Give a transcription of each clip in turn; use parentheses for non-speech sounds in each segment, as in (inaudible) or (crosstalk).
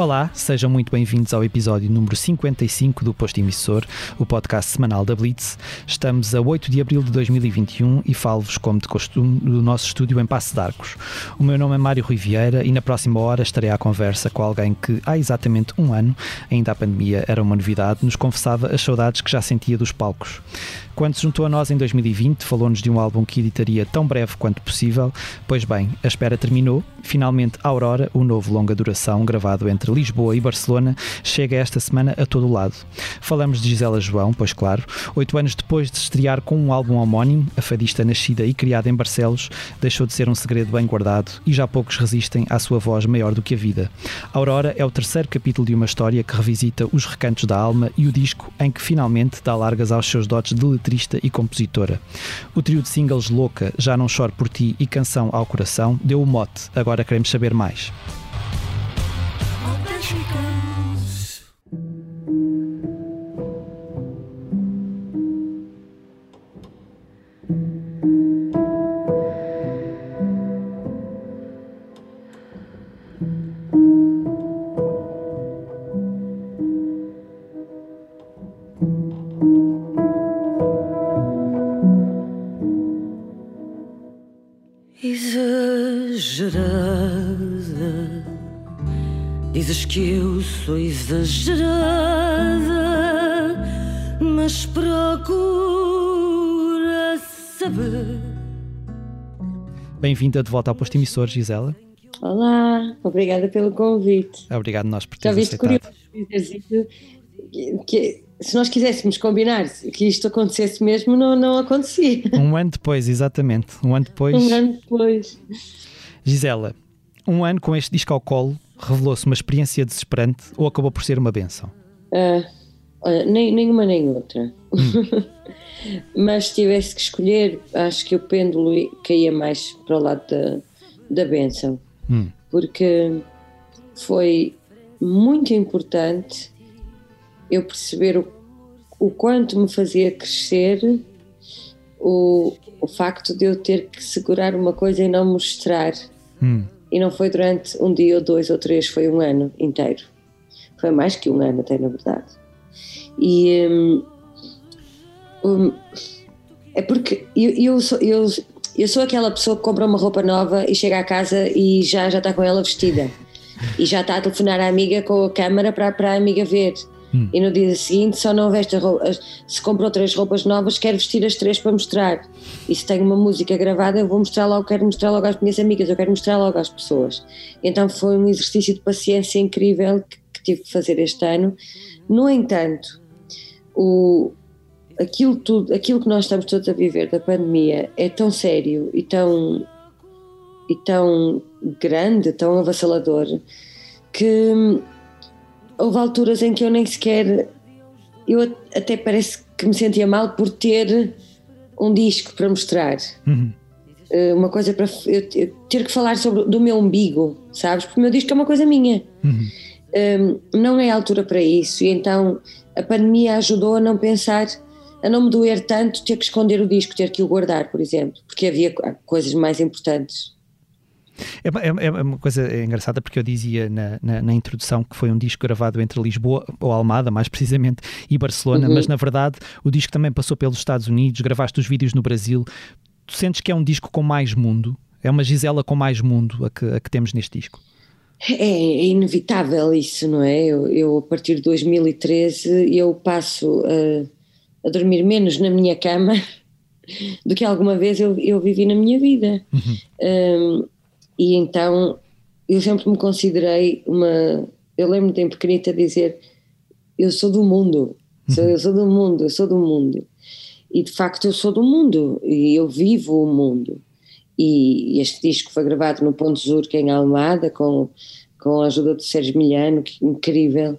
Olá, sejam muito bem-vindos ao episódio número 55 do Posto Emissor, o podcast semanal da Blitz. Estamos a 8 de abril de 2021 e falo-vos, como de costume, do nosso estúdio em Passo de Arcos. O meu nome é Mário Rui Vieira e na próxima hora estarei à conversa com alguém que, há exatamente um ano, ainda a pandemia era uma novidade, nos confessava as saudades que já sentia dos palcos. Quando se juntou a nós em 2020, falou-nos de um álbum que editaria tão breve quanto possível. Pois bem, a espera terminou. Finalmente, Aurora, o novo longa duração gravado entre Lisboa e Barcelona, chega esta semana a todo lado. Falamos de Gisela João, pois claro. Oito anos depois de estrear com um álbum homónimo, a fadista nascida e criada em Barcelos deixou de ser um segredo bem guardado e já poucos resistem à sua voz maior do que a vida. Aurora é o terceiro capítulo de uma história que revisita os recantos da alma e o disco em que finalmente dá largas aos seus dotes de letrista e compositora. O trio de singles Louca, Já Não Choro Por Ti e Canção ao Coração deu o mote, agora queremos saber mais. should have que eu sou exagerada, mas procura saber. Bem-vinda de volta ao posto emissor, Gisela. Olá, obrigada pelo convite. Obrigado nós por teres viste curioso que se nós quiséssemos combinar que isto acontecesse mesmo, não, não acontecia. Um ano depois, exatamente. Um ano (laughs) depois. Um ano depois. Gisela, um ano com este disco ao colo, revelou-se uma experiência desesperante ou acabou por ser uma benção? Uh, olha, nem, nenhuma nem outra. Hum. (laughs) Mas se tivesse que escolher, acho que o pêndulo caía mais para o lado da, da benção. Hum. Porque foi muito importante eu perceber o, o quanto me fazia crescer o, o facto de eu ter que segurar uma coisa e não mostrar. Hum. E não foi durante um dia ou dois ou três, foi um ano inteiro. Foi mais que um ano, até na verdade. E um, um, é porque eu, eu, sou, eu, eu sou aquela pessoa que compra uma roupa nova e chega à casa e já, já está com ela vestida. E já está a telefonar à amiga com a câmera para, para a amiga ver. Hum. E no dia seguinte só não veste roupa, se comprou três roupas novas, quer vestir as três para mostrar. E se tenho uma música gravada, eu vou mostrar logo, quero mostrar logo às minhas amigas, eu quero mostrar logo às pessoas. Então foi um exercício de paciência incrível que, que tive que fazer este ano. No entanto, o, aquilo, tudo, aquilo que nós estamos todos a viver da pandemia é tão sério e tão, e tão grande, tão avassalador, que houve alturas em que eu nem sequer. Eu até parece que me sentia mal por ter um disco para mostrar. Uhum. Eh, uma coisa para eu, eu ter que falar sobre do meu umbigo, sabes? Porque o meu disco é uma coisa minha. Uhum. Um, não é a altura para isso, e então a pandemia ajudou a não pensar, a não me doer tanto ter que esconder o disco, ter que o guardar, por exemplo, porque havia coisas mais importantes. É, é, é, uma coisa engraçada porque eu dizia na, na, na, introdução que foi um disco gravado entre Lisboa, ou Almada mais precisamente, e Barcelona, uhum. mas na verdade o disco também passou pelos Estados Unidos, gravaste os vídeos no Brasil. Tu sentes que é um disco com mais mundo? É uma Gisela com mais mundo a que, a que temos neste disco? É, é, inevitável isso, não é? Eu, eu, a partir de 2013 eu passo a, a dormir menos na minha cama (laughs) do que alguma vez eu, eu vivi na minha vida. Uhum. Um, e então eu sempre me considerei uma. Eu lembro-me de em pequenita dizer: Eu sou do mundo, sou, eu sou do mundo, eu sou do mundo. E de facto eu sou do mundo e eu vivo o mundo. E este disco foi gravado no Ponto Zurque em Almada com, com a ajuda do Sérgio Milhano, que incrível.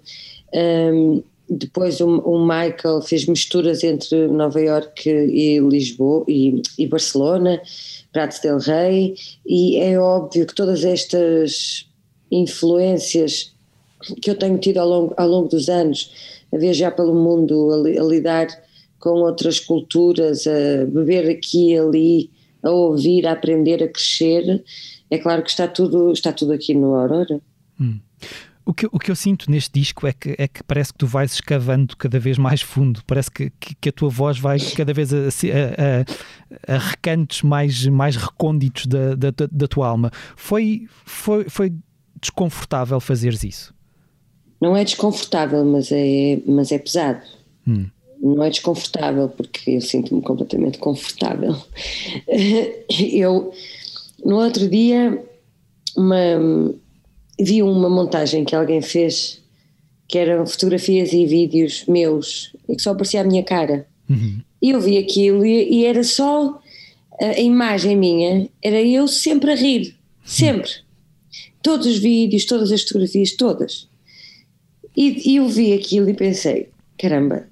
Um, depois o, o, Michael fez misturas entre Nova York e Lisboa e, e Barcelona Pratos del Rei, e é óbvio que todas estas influências que eu tenho tido ao longo, ao longo dos anos, a viajar pelo mundo, a, a lidar com outras culturas, a beber aqui e ali, a ouvir, a aprender, a crescer, é claro que está tudo, está tudo aqui no Aurora. Hum. O que, o que eu sinto neste disco é que, é que parece que tu vais escavando cada vez mais fundo, parece que, que, que a tua voz vai cada vez a, a, a, a recantos mais, mais recônditos da, da, da, tua alma. Foi, foi, foi desconfortável fazeres isso? Não é desconfortável, mas é, mas é pesado. Hum. Não é desconfortável, porque eu sinto-me completamente confortável. (laughs) Eu, no outro dia, uma, vi uma montagem que alguém fez que eram fotografias e vídeos meus e que só aparecia a minha cara. Uhum. E eu vi aquilo e, e, era só a imagem minha, era eu sempre a rir, sempre. Uhum. Todos os vídeos, todas as fotografias, todas. E, e eu vi aquilo e pensei: caramba,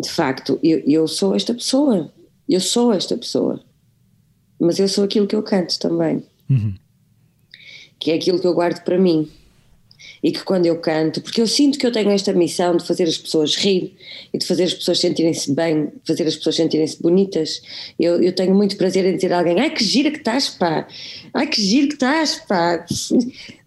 de facto, eu, eu sou esta pessoa, eu sou esta pessoa, mas eu sou aquilo que eu canto também. Uhum que é aquilo que eu guardo para mim. E que quando eu canto, porque eu sinto que eu tenho esta missão de fazer as pessoas rir e de fazer as pessoas sentirem-se bem, fazer as pessoas sentirem-se bonitas. Eu, eu tenho muito prazer em dizer a alguém: ai que gira que estás, pá! Ai que giro que estás, pá!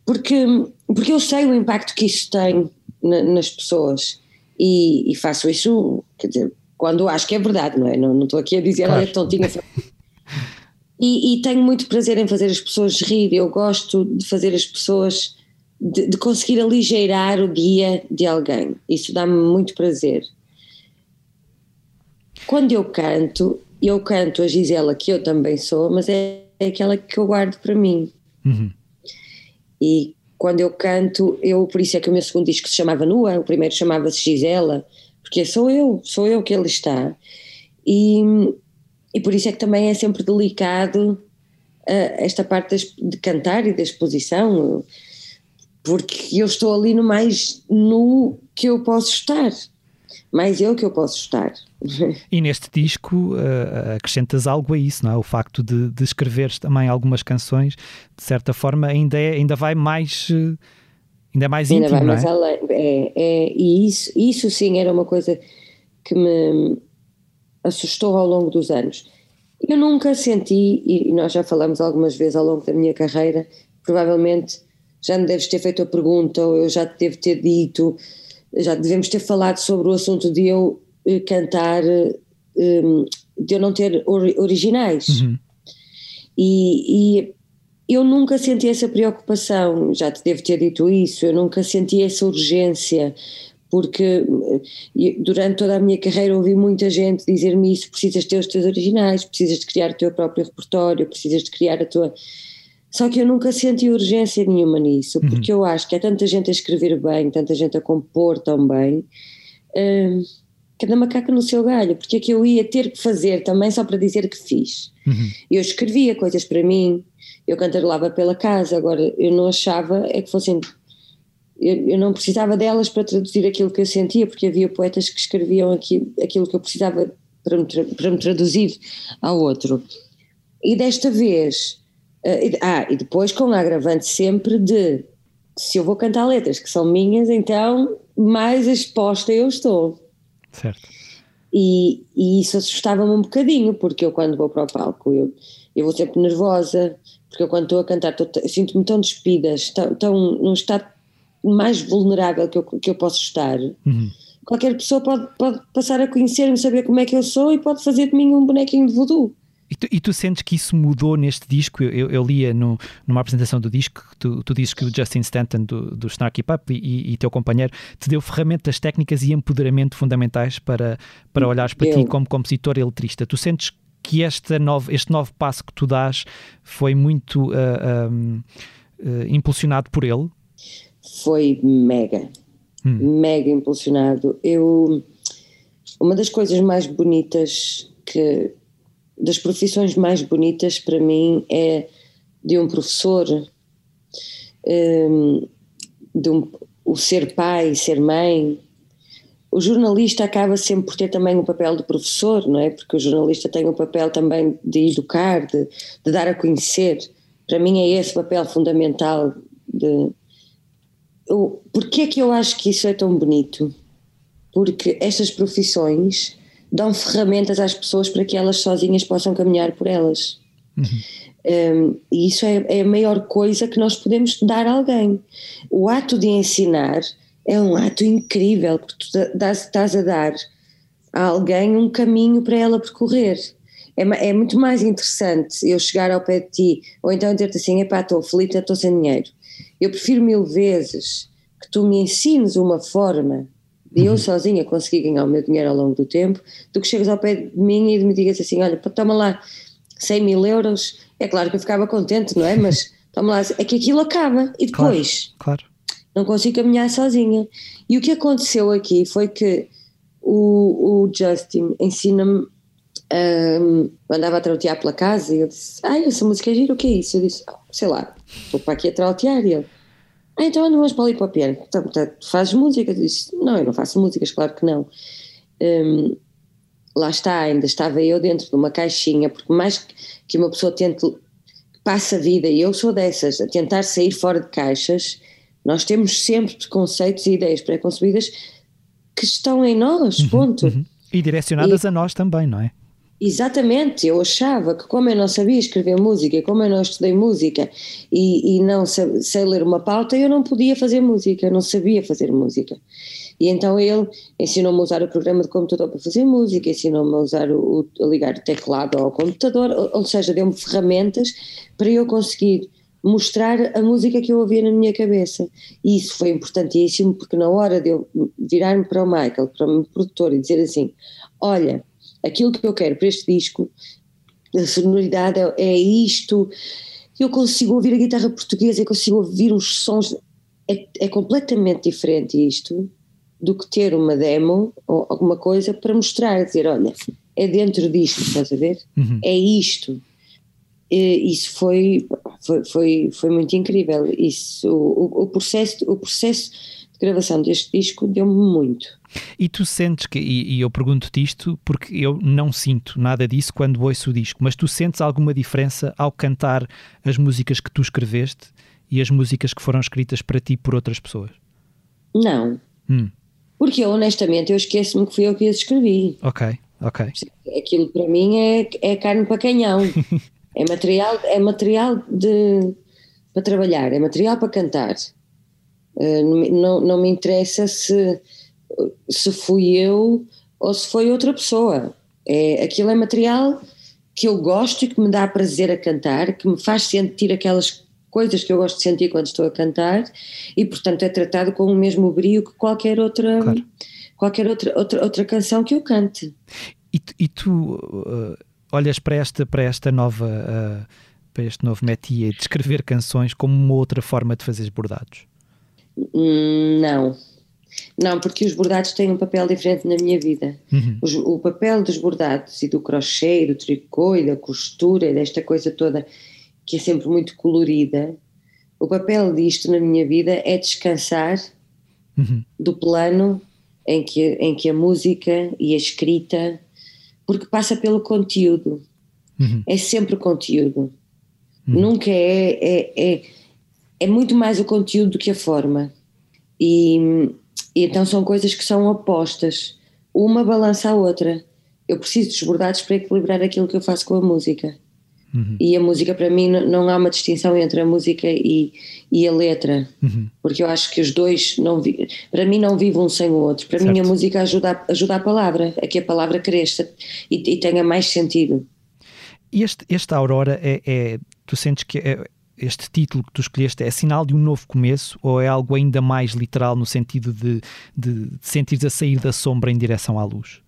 Porque, porque eu sei o impacto que isso tem na, nas pessoas e, e, faço isso, quer dizer, quando acho que é verdade, não é? Não, não estou aqui a dizer, claro. olha, tontinha. (laughs) E, e, tenho muito prazer em fazer as pessoas rir. Eu gosto de fazer as pessoas, de, de conseguir aligeirar o dia de alguém. Isso dá-me muito prazer. Quando eu canto, eu canto a Gisela, que eu também sou, mas é, é aquela que eu guardo para mim. Uhum. E quando eu canto, eu, por isso é que o meu segundo disco se chamava Nua, o primeiro chamava-se Gisela, porque sou eu, sou eu que ele está. E, e por isso é que também é sempre delicado uh, esta parte de cantar e da exposição, porque eu estou ali no mais nu que eu posso estar, mais eu que eu posso estar. (laughs) E neste disco uh, acrescentas algo a isso, não é? O facto de, de escreveres também algumas canções, de certa forma, ainda, é, ainda vai mais. Uh, ainda é mais ainda íntimo, vai mais é? além. É, é, e isso, isso sim era uma coisa que me assustou ao longo dos anos. Eu nunca senti, e nós já falamos algumas vezes ao longo da minha carreira, provavelmente já me deves ter feito a pergunta, ou eu já te devo ter dito, já devemos ter falado sobre o assunto de eu eh, cantar, eh, de eu não ter originais. Uhum. E, e eu nunca senti essa preocupação, já te devo ter dito isso, eu nunca senti essa urgência porque eh, durante toda a minha carreira ouvi muita gente dizer-me isso, precisas ter os teus originais, precisas de criar o teu próprio repertório, precisas de criar a tua... Só que eu nunca senti urgência nenhuma nisso, uhum. porque eu acho que há tanta gente a escrever bem, tanta gente a compor tão bem, hum, cada macaca no seu galho, porque é que eu ia ter que fazer também só para dizer que fiz. Uhum. Eu escrevia coisas para mim, eu cantarolava pela casa, agora eu não achava é que fossem eu, eu, não precisava delas para traduzir aquilo que eu sentia, porque havia poetas que escreviam aqui, aquilo que eu precisava para me, para me traduzir ao outro. E desta vez, uh, ah, e depois com o agravante sempre de se eu vou cantar letras que são minhas, então mais exposta eu estou. Certo. E, e isso assustava-me um bocadinho, porque eu quando vou para o palco, eu, eu vou sempre nervosa, porque eu quando estou a cantar, sinto-me tão despida, tão, tão num estado mais vulnerável que eu, que eu posso estar, uhum. qualquer pessoa pode, pode passar a conhecer-me, saber como é que eu sou e pode fazer de mim um bonequinho de voodoo. E tu, e tu, sentes que isso mudou neste disco? Eu, eu lia no, numa apresentação do disco que tu, tu dizes que o Justin Stanton do, do Snarky Pup e, e, teu companheiro te deu ferramentas técnicas e empoderamento fundamentais para, para olhares para eu. ti como compositor e letrista. Tu sentes que esta nova, este novo passo que tu dás foi muito uh, uh, impulsionado por ele? Foi mega, hum. mega impulsionado. Eu, uma das coisas mais bonitas que, das profissões mais bonitas para mim é de um professor, um, de um, o ser pai, ser mãe. O jornalista acaba sempre por ter também o papel de professor, não é? Porque o jornalista tem o papel também de educar, de, de dar a conhecer. Para mim é esse papel fundamental de, eu, porquê é que eu acho que isso é tão bonito? Porque estas profissões dão ferramentas às pessoas para que elas sozinhas possam caminhar por elas. Uhum. Um, e isso é, é, a maior coisa que nós podemos dar a alguém. O ato de ensinar é um ato incrível, porque tu estás a dar a alguém um caminho para ela percorrer. É, é, muito mais interessante eu chegar ao pé de ti, ou então dizer-te assim: epá, estou aflita, estou sem dinheiro. Eu prefiro mil vezes que tu me ensines uma forma de uhum. eu sozinha conseguir ganhar o meu dinheiro ao longo do tempo, do que chegas ao pé de mim e me digas assim: olha, toma lá 100 mil euros. É claro que eu ficava contente, não é? Mas (laughs) toma lá, é que aquilo acaba e depois claro, claro. não consigo caminhar sozinha. E o que aconteceu aqui foi que o, o Justin ensina-me. Um, andava a trautear pela casa e eu disse: Ai, essa música é gira, o que é isso? Eu disse: oh, Sei lá, estou para aqui a trautear. E ele: ah, então não vamos para ali para o piano. Então, fazes música? Eu disse: Não, eu não faço músicas, claro que não. Um, lá está, ainda estava eu dentro de uma caixinha, porque mais que uma pessoa tente, passa a vida, e eu sou dessas, a tentar sair fora de caixas, nós temos sempre preconceitos e ideias pré-concebidas que estão em nós, uhum, ponto. Uhum. E direcionadas e, a nós também, não é? Exatamente, eu achava que como eu não sabia escrever música, como eu não estudei música e, e não sei, sei ler uma pauta, eu não podia fazer música, eu não sabia fazer música. E então ele ensinou-me a usar o programa de computador para fazer música, ensinou-me a usar o, a ligar o teclado ao computador, ou, ou seja, deu-me ferramentas para eu conseguir mostrar a música que eu ouvia na minha cabeça. E isso foi importantíssimo, porque na hora de eu virar-me para o Michael, para o meu produtor, e dizer assim: Olha, aquilo que eu quero para este disco, a sonoridade é, é isto, eu consigo ouvir a guitarra portuguesa, eu consigo ouvir os sons. É, é completamente diferente isto do que ter uma demo ou alguma coisa para mostrar, dizer: Olha, é dentro disto, estás a ver? Uhum. É isto isso foi, foi, foi, foi muito incrível. Isso, o, o, processo, o processo gravação deste disco deu-me muito. E tu sentes que, e, e eu pergunto-te isto porque eu não sinto nada disso quando ouço o disco, mas tu sentes alguma diferença ao cantar as músicas que tu escreveste e as músicas que foram escritas para ti por outras pessoas? Não. Hum. Porque eu, honestamente, eu esqueço-me que fui eu que as escrevi. Ok, ok. Aquilo para mim é, é carne para canhão. (laughs) É material, é material de, para trabalhar, é material para cantar. Uh, não, não me interessa se, se fui eu ou se foi outra pessoa. É, aquilo é material que eu gosto e que me dá prazer a cantar, que me faz sentir aquelas coisas que eu gosto de sentir quando estou a cantar e portanto é tratado com o mesmo brio que qualquer outra claro. qualquer outra, outra outra canção que eu cante. E, e tu uh olhas para esta, para esta nova, uh, para este novo métier de escrever canções como uma outra forma de fazer bordados? Hum, não. Não, porque os bordados têm um papel diferente na minha vida. Uhum. Os, o papel dos bordados e do crochê, e do tricô e da costura e desta coisa toda que é sempre muito colorida, o papel disto na minha vida é descansar uhum. do plano em que, em que a música e a escrita porque passa pelo conteúdo. Uhum. É sempre conteúdo. Uhum. Nunca é, é, é, é, muito mais o conteúdo do que a forma. E, e, então são coisas que são opostas. Uma balança a outra. Eu preciso dos bordados para equilibrar aquilo que eu faço com a música. Uhum. E a música, para mim, não há uma distinção entre a música e, e a letra, uhum. porque eu acho que os dois, não vi, para mim, não vivem um sem o outro. Para certo. mim, a música ajuda, ajuda a palavra, a que a palavra cresça e, e tenha mais sentido. E este, este Aurora é, é tu sentes que é, este título que tu escolheste é sinal de um novo começo ou é algo ainda mais literal no sentido de, de, de sentires a sair da sombra em direção à luz?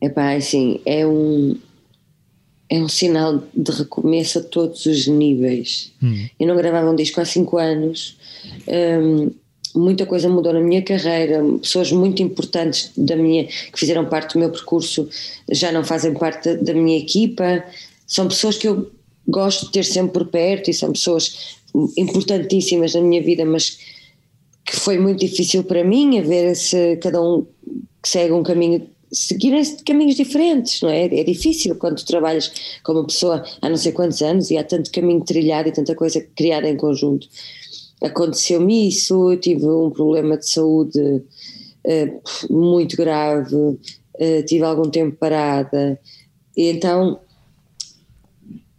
Epá, assim, é um, é um sinal de recomeço a todos os níveis. Hum. Eu não gravava um disco há cinco anos, um, muita coisa mudou na minha carreira, pessoas muito importantes da minha, que fizeram parte do meu percurso já não fazem parte da, da minha equipa, são pessoas que eu gosto de ter sempre por perto e são pessoas importantíssimas na minha vida, mas que foi muito difícil para mim a ver se cada um segue um caminho seguirem caminhos diferentes, não é? É difícil quando trabalhas com uma pessoa há não sei quantos anos e há tanto caminho trilhado e tanta coisa criada em conjunto. Aconteceu-me isso, eu tive um problema de saúde uh, muito grave, uh, tive algum tempo parada, e então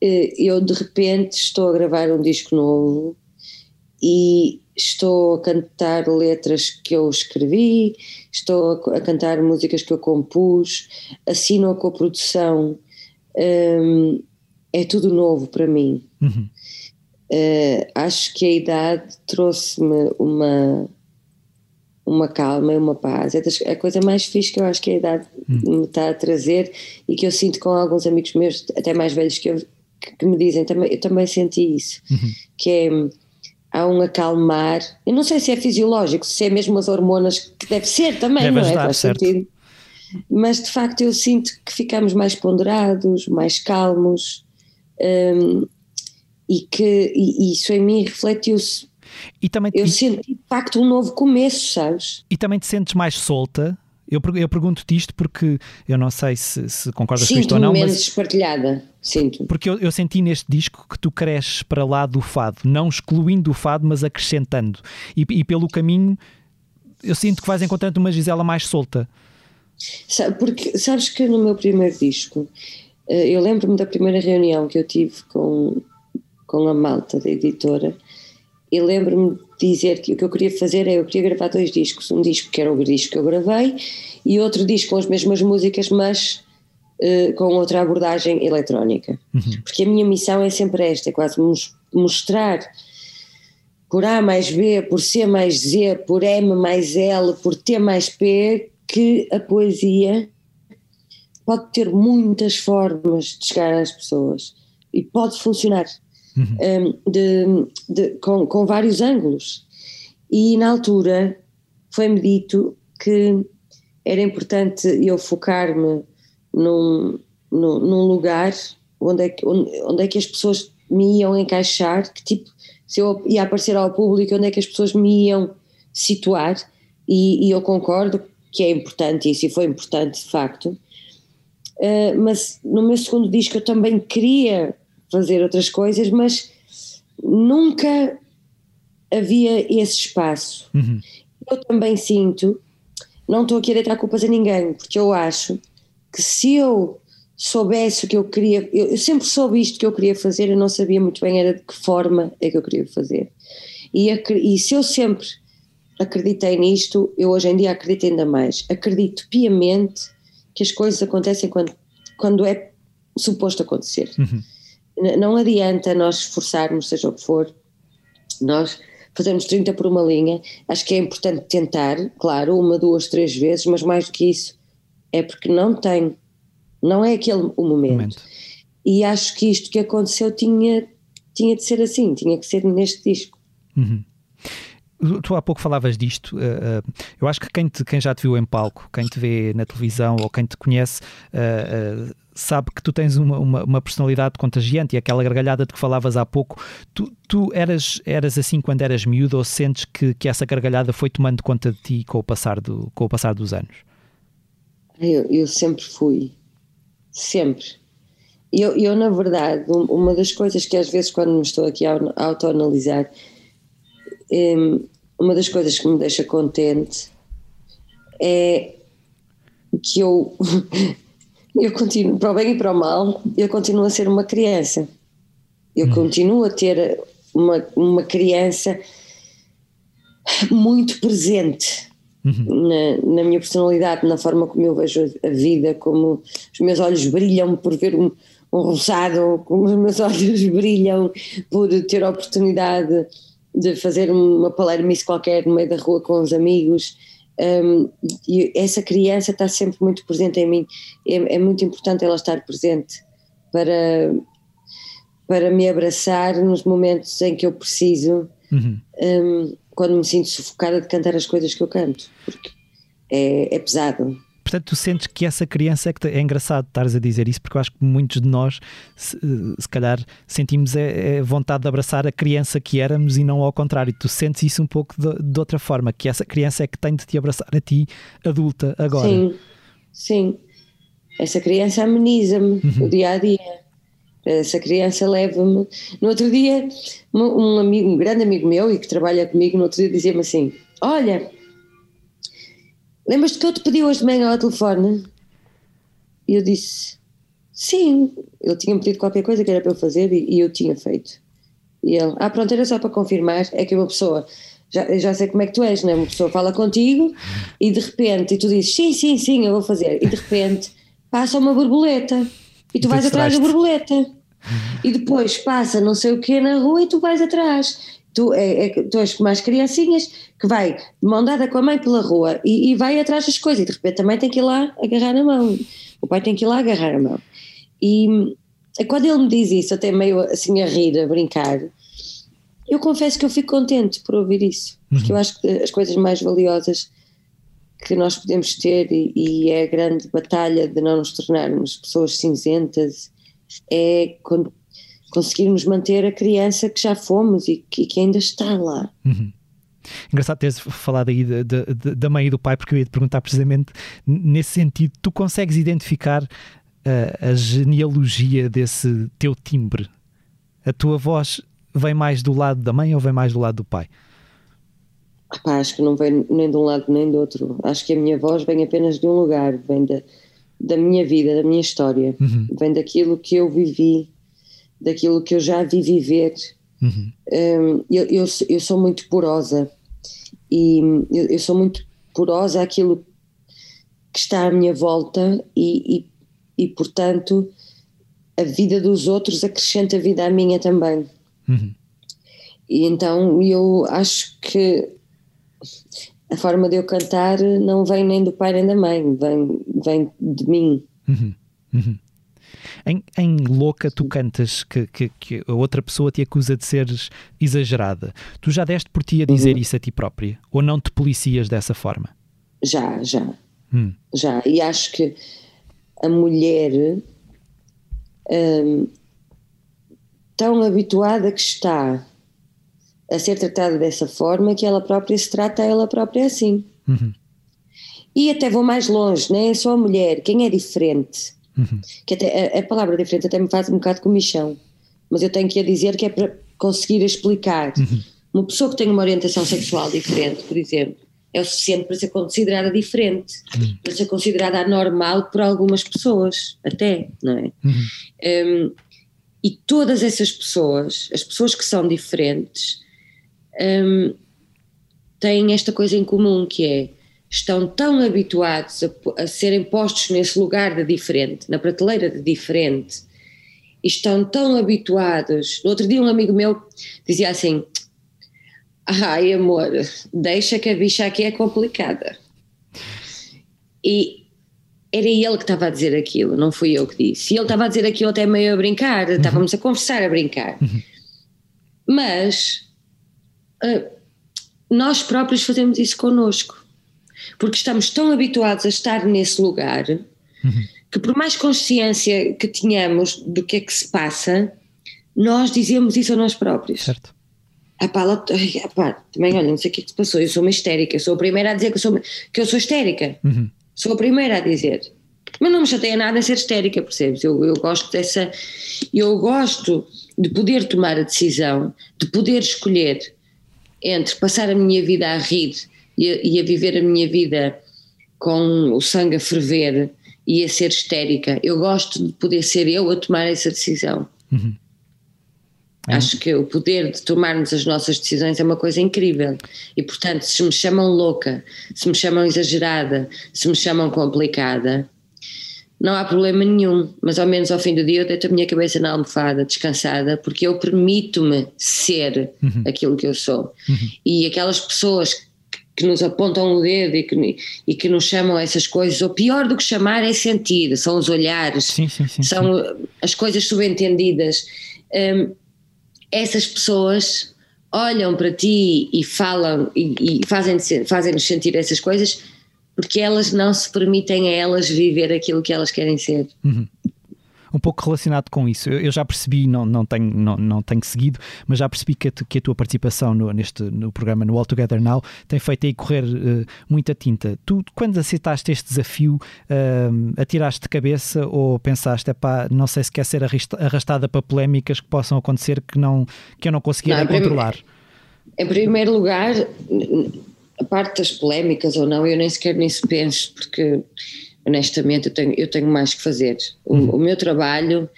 eu de repente estou a gravar um disco novo e estou a cantar letras que eu escrevi, estou a, cantar músicas que eu compus, assino a coprodução, um, é tudo novo para mim. Uhum. Uh, acho que a idade trouxe-me uma uma calma e uma paz. É a coisa mais fixe que eu acho que a idade uhum. me está a trazer e que eu sinto com alguns amigos meus, até mais velhos que eu, que, que me dizem, também, eu também senti isso, uhum. que é há um acalmar. Eu não sei se é fisiológico, se é mesmo as hormonas, que deve ser também, deve não ajudar, é? Faz certo. sentido. Mas de facto eu sinto que ficamos mais ponderados, mais calmos um, e que e isso em mim refletiu-se. E também, eu e, senti de facto um novo começo, sabes? E também te sentes mais solta eu, eu pergunto-te isto porque eu não sei se, se concordas com isto ou não. menos mas espartilhada, sinto. Porque eu, eu, senti neste disco que tu cresces para lá do fado, não excluindo o fado, mas acrescentando. E, e pelo caminho eu sinto que vais encontrando uma Gisela mais solta. Porque sabes que no meu primeiro disco, eh, eu lembro-me da primeira reunião que eu tive com, com a malta da editora e lembro-me dizer que o que eu queria fazer é eu queria gravar dois discos, um disco que era o disco que eu gravei e outro disco com as mesmas músicas, mas uh, com outra abordagem eletrónica. Uhum. Porque a minha missão é sempre esta, é quase mostrar por A mais B, por C mais Z, por M mais L, por T mais P, que a poesia pode ter muitas formas de chegar às pessoas e pode funcionar uhum. um, de, de, com, com vários ângulos. E na altura foi-me dito que era importante eu focar-me num, num, num, lugar onde é, que, onde, onde é que as pessoas me iam encaixar, que tipo, se eu ia aparecer ao público, onde é que as pessoas me iam situar, e, e eu concordo que é importante isso, e foi importante de facto, uh, mas no meu segundo disco eu também queria fazer outras coisas, mas nunca havia esse espaço. Uhum. Eu também sinto, não estou aqui a deitar culpas a ninguém, porque eu acho que se eu soubesse o que eu queria, eu, eu, sempre soube isto que eu queria fazer, eu não sabia muito bem era de que forma é que eu queria fazer. E, e se eu sempre acreditei nisto, eu hoje em dia acredito ainda mais. Acredito piamente que as coisas acontecem quando, quando é suposto acontecer. Uhum não adianta nós esforçarmos, seja o que for, nós fazemos 30 por uma linha, acho que é importante tentar, claro, uma, duas, três vezes, mas mais do que isso, é porque não tem, não é aquele o momento. momento. E acho que isto que aconteceu tinha, tinha de ser assim, tinha que ser neste disco. Uhum. Tu há pouco falavas disto. Uh, uh, eu acho que quem, te, quem já te viu em palco, quem te vê na televisão ou quem te conhece, uh, sabe que tu tens uma, uma, uma, personalidade contagiante e aquela gargalhada de que falavas há pouco. Tu, tu eras, eras assim quando eras miúdo ou sentes que, que essa gargalhada foi tomando conta de ti com o passar, do, com o passar dos anos? Eu, eu sempre fui. Sempre. Eu, eu, na verdade, uma das coisas que às vezes, quando me estou aqui a autoanalisar, um, uma das coisas que me deixa contente é que eu, eu continuo, para o bem e para o mal, eu continuo a ser uma criança. Eu hum. continuo a ter uma, uma criança muito presente uhum. na, na, minha personalidade, na forma como eu vejo a vida, como os meus olhos brilham por ver um, um roçado, como os meus (laughs) olhos brilham por ter a oportunidade de fazer uma palermice qualquer no meio da rua com os amigos. Um, e essa criança está sempre muito presente em mim. É, é, muito importante ela estar presente para, para me abraçar nos momentos em que eu preciso, uhum. um, quando me sinto sufocada de cantar as coisas que eu canto, porque é, é pesado. Portanto, tu sentes que essa criança é que é engraçado estares a dizer isso, porque eu acho que muitos de nós, se, se calhar, sentimos é, é vontade de abraçar a criança que éramos e não ao contrário. Tu sentes isso um pouco de, de outra forma, que essa criança é que tem de te abraçar a ti, adulta, agora. Sim, sim. Essa criança ameniza-me uhum. o dia a dia. Essa criança leva-me. No outro dia, um amigo, um grande amigo meu e que trabalha comigo, no outro dia dizia-me assim: Olha, Lembras-te que eu te pedi hoje de manhã ao telefone? E eu disse: Sim, ele tinha pedido qualquer coisa que era para eu fazer e, e eu tinha feito. E ele, ah, pronto, era só para confirmar. É que uma pessoa, já, já sei como é que tu és, né? Uma pessoa fala contigo e de repente, e tu dizes, sim, sim, sim, eu vou fazer. E de repente passa uma borboleta e tu, vais atrás da borboleta. E depois passa não sei o que na rua e tu vais atrás. Tu, é, é, tu és como as criancinhas que vai de mão dada com a mãe pela rua e, e vai atrás das coisas e de repente também tem que ir lá agarrar a mão. O pai tem que ir lá agarrar a mão. E é quando ele me diz isso, até meio assim a rir, a brincar, eu confesso que eu fico contente por ouvir isso, porque eu acho que as coisas mais valiosas que nós podemos ter, e, e é a grande batalha de não nos tornarmos pessoas cinzentas, é quando conseguirmos manter a criança que já fomos e que, que ainda está lá. Engraçado teres falado aí de- de- de- da mãe e do pai, porque eu ia te perguntar precisamente nesse sentido. Tu consegues identificar ah, a genealogia desse teu timbre? A tua voz vem mais do lado da mãe ou vem mais do lado do pai? Epá, acho que não vem nem de um lado nem do outro. Acho que a minha voz vem apenas de um lugar, vem da, da minha vida, da minha história, vem daquilo que eu vivi, daquilo que eu já vi viver. Uhum. Hum, eu, eu, eu sou muito porosa e eu, eu sou muito porosa àquilo que está à minha volta e, e, e, portanto, a vida dos outros acrescenta vida à minha também. Uhum. E então eu acho que a forma de eu cantar não vem nem do pai nem da mãe, vem, vem de mim. Uhum. Uhum. Em, em Louca, tu cantas que, que, que a outra pessoa te acusa de seres exagerada. Tu já deste por ti a dizer isso a ti própria? Ou não te policias dessa forma? Já, já, Hum. já. E acho que a mulher hum, tão habituada que está a ser tratada dessa forma que ela própria se trata a ela própria assim. Uhum. E até vou mais longe, nem é só a mulher, quem é diferente. Uhum. Que até, a, a palavra diferente até me faz um bocado comichão, mas eu tenho que a dizer que é para conseguir explicar. Uma pessoa que tem uma orientação sexual diferente, por exemplo, é o suficiente para ser considerada diferente, para ser considerada anormal por algumas pessoas, até, não é? Um, e todas essas pessoas, as pessoas que são diferentes, um, têm esta coisa em comum que é estão tão habituados a, a, serem postos nesse lugar de diferente, na prateleira de diferente, e estão tão habituados. No outro dia, um amigo meu dizia assim: Ai, amor, deixa que a bicha aqui é complicada. E era ele que estava a dizer aquilo, não fui eu que disse. E ele estava a dizer aquilo até meio a brincar, uhum. estávamos a conversar a brincar. Uhum. Mas uh, nós próprios fazemos isso connosco, porque estamos tão habituados a estar nesse lugar uhum. que, por mais consciência que tenhamos do que é que se passa, nós dizemos isso a nós próprios. Certo. Ah pá, ah também olha, não sei o que é que se passou, eu sou uma histérica, eu sou a primeira a dizer que eu sou, que eu sou histérica. Sou a primeira a dizer. Mas não me chateia nada em ser histérica, percebes? Eu, eu gosto dessa. Eu gosto de poder tomar a decisão, de poder escolher entre passar a minha vida a rir e a, e a viver a minha vida com o sangue a ferver e a ser histérica. Eu gosto de poder ser eu a tomar essa decisão. Uhum. É. Acho que o poder de tomarmos as nossas decisões é uma coisa incrível. E, portanto, se me chamam louca, se me chamam exagerada, se me chamam complicada, não há problema nenhum. Mas, ao menos ao fim do dia, eu deito a minha cabeça na almofada, descansada, porque eu permito-me ser uhum. aquilo que eu sou. Uhum. E aquelas pessoas que nos apontam o dedo e que, e que nos chamam essas coisas, ou pior do que chamar é sentir, são os olhares, sim, sim, sim, são as coisas subentendidas. Um, essas pessoas olham para ti e falam e, e fazem-nos fazem sentir essas coisas porque elas não se permitem a elas viver aquilo que elas querem ser. Uhum. Um pouco relacionado com isso, eu, eu já percebi, não, não, tenho, não, não tenho seguido, mas já percebi que a, que a tua participação no, neste, no programa no All Together Now tem feito aí correr uh, muita tinta. Tu, quando aceitaste este desafio, uh, atiraste de cabeça ou pensaste, epá, não sei se quer ser arrastada para polémicas que possam acontecer que, não, que eu não conseguiria não, controlar? Em primeiro lugar, a parte das polémicas ou não, eu nem sequer nisso penso, porque honestamente, eu tenho, eu tenho mais que fazer. O, uhum. o meu trabalho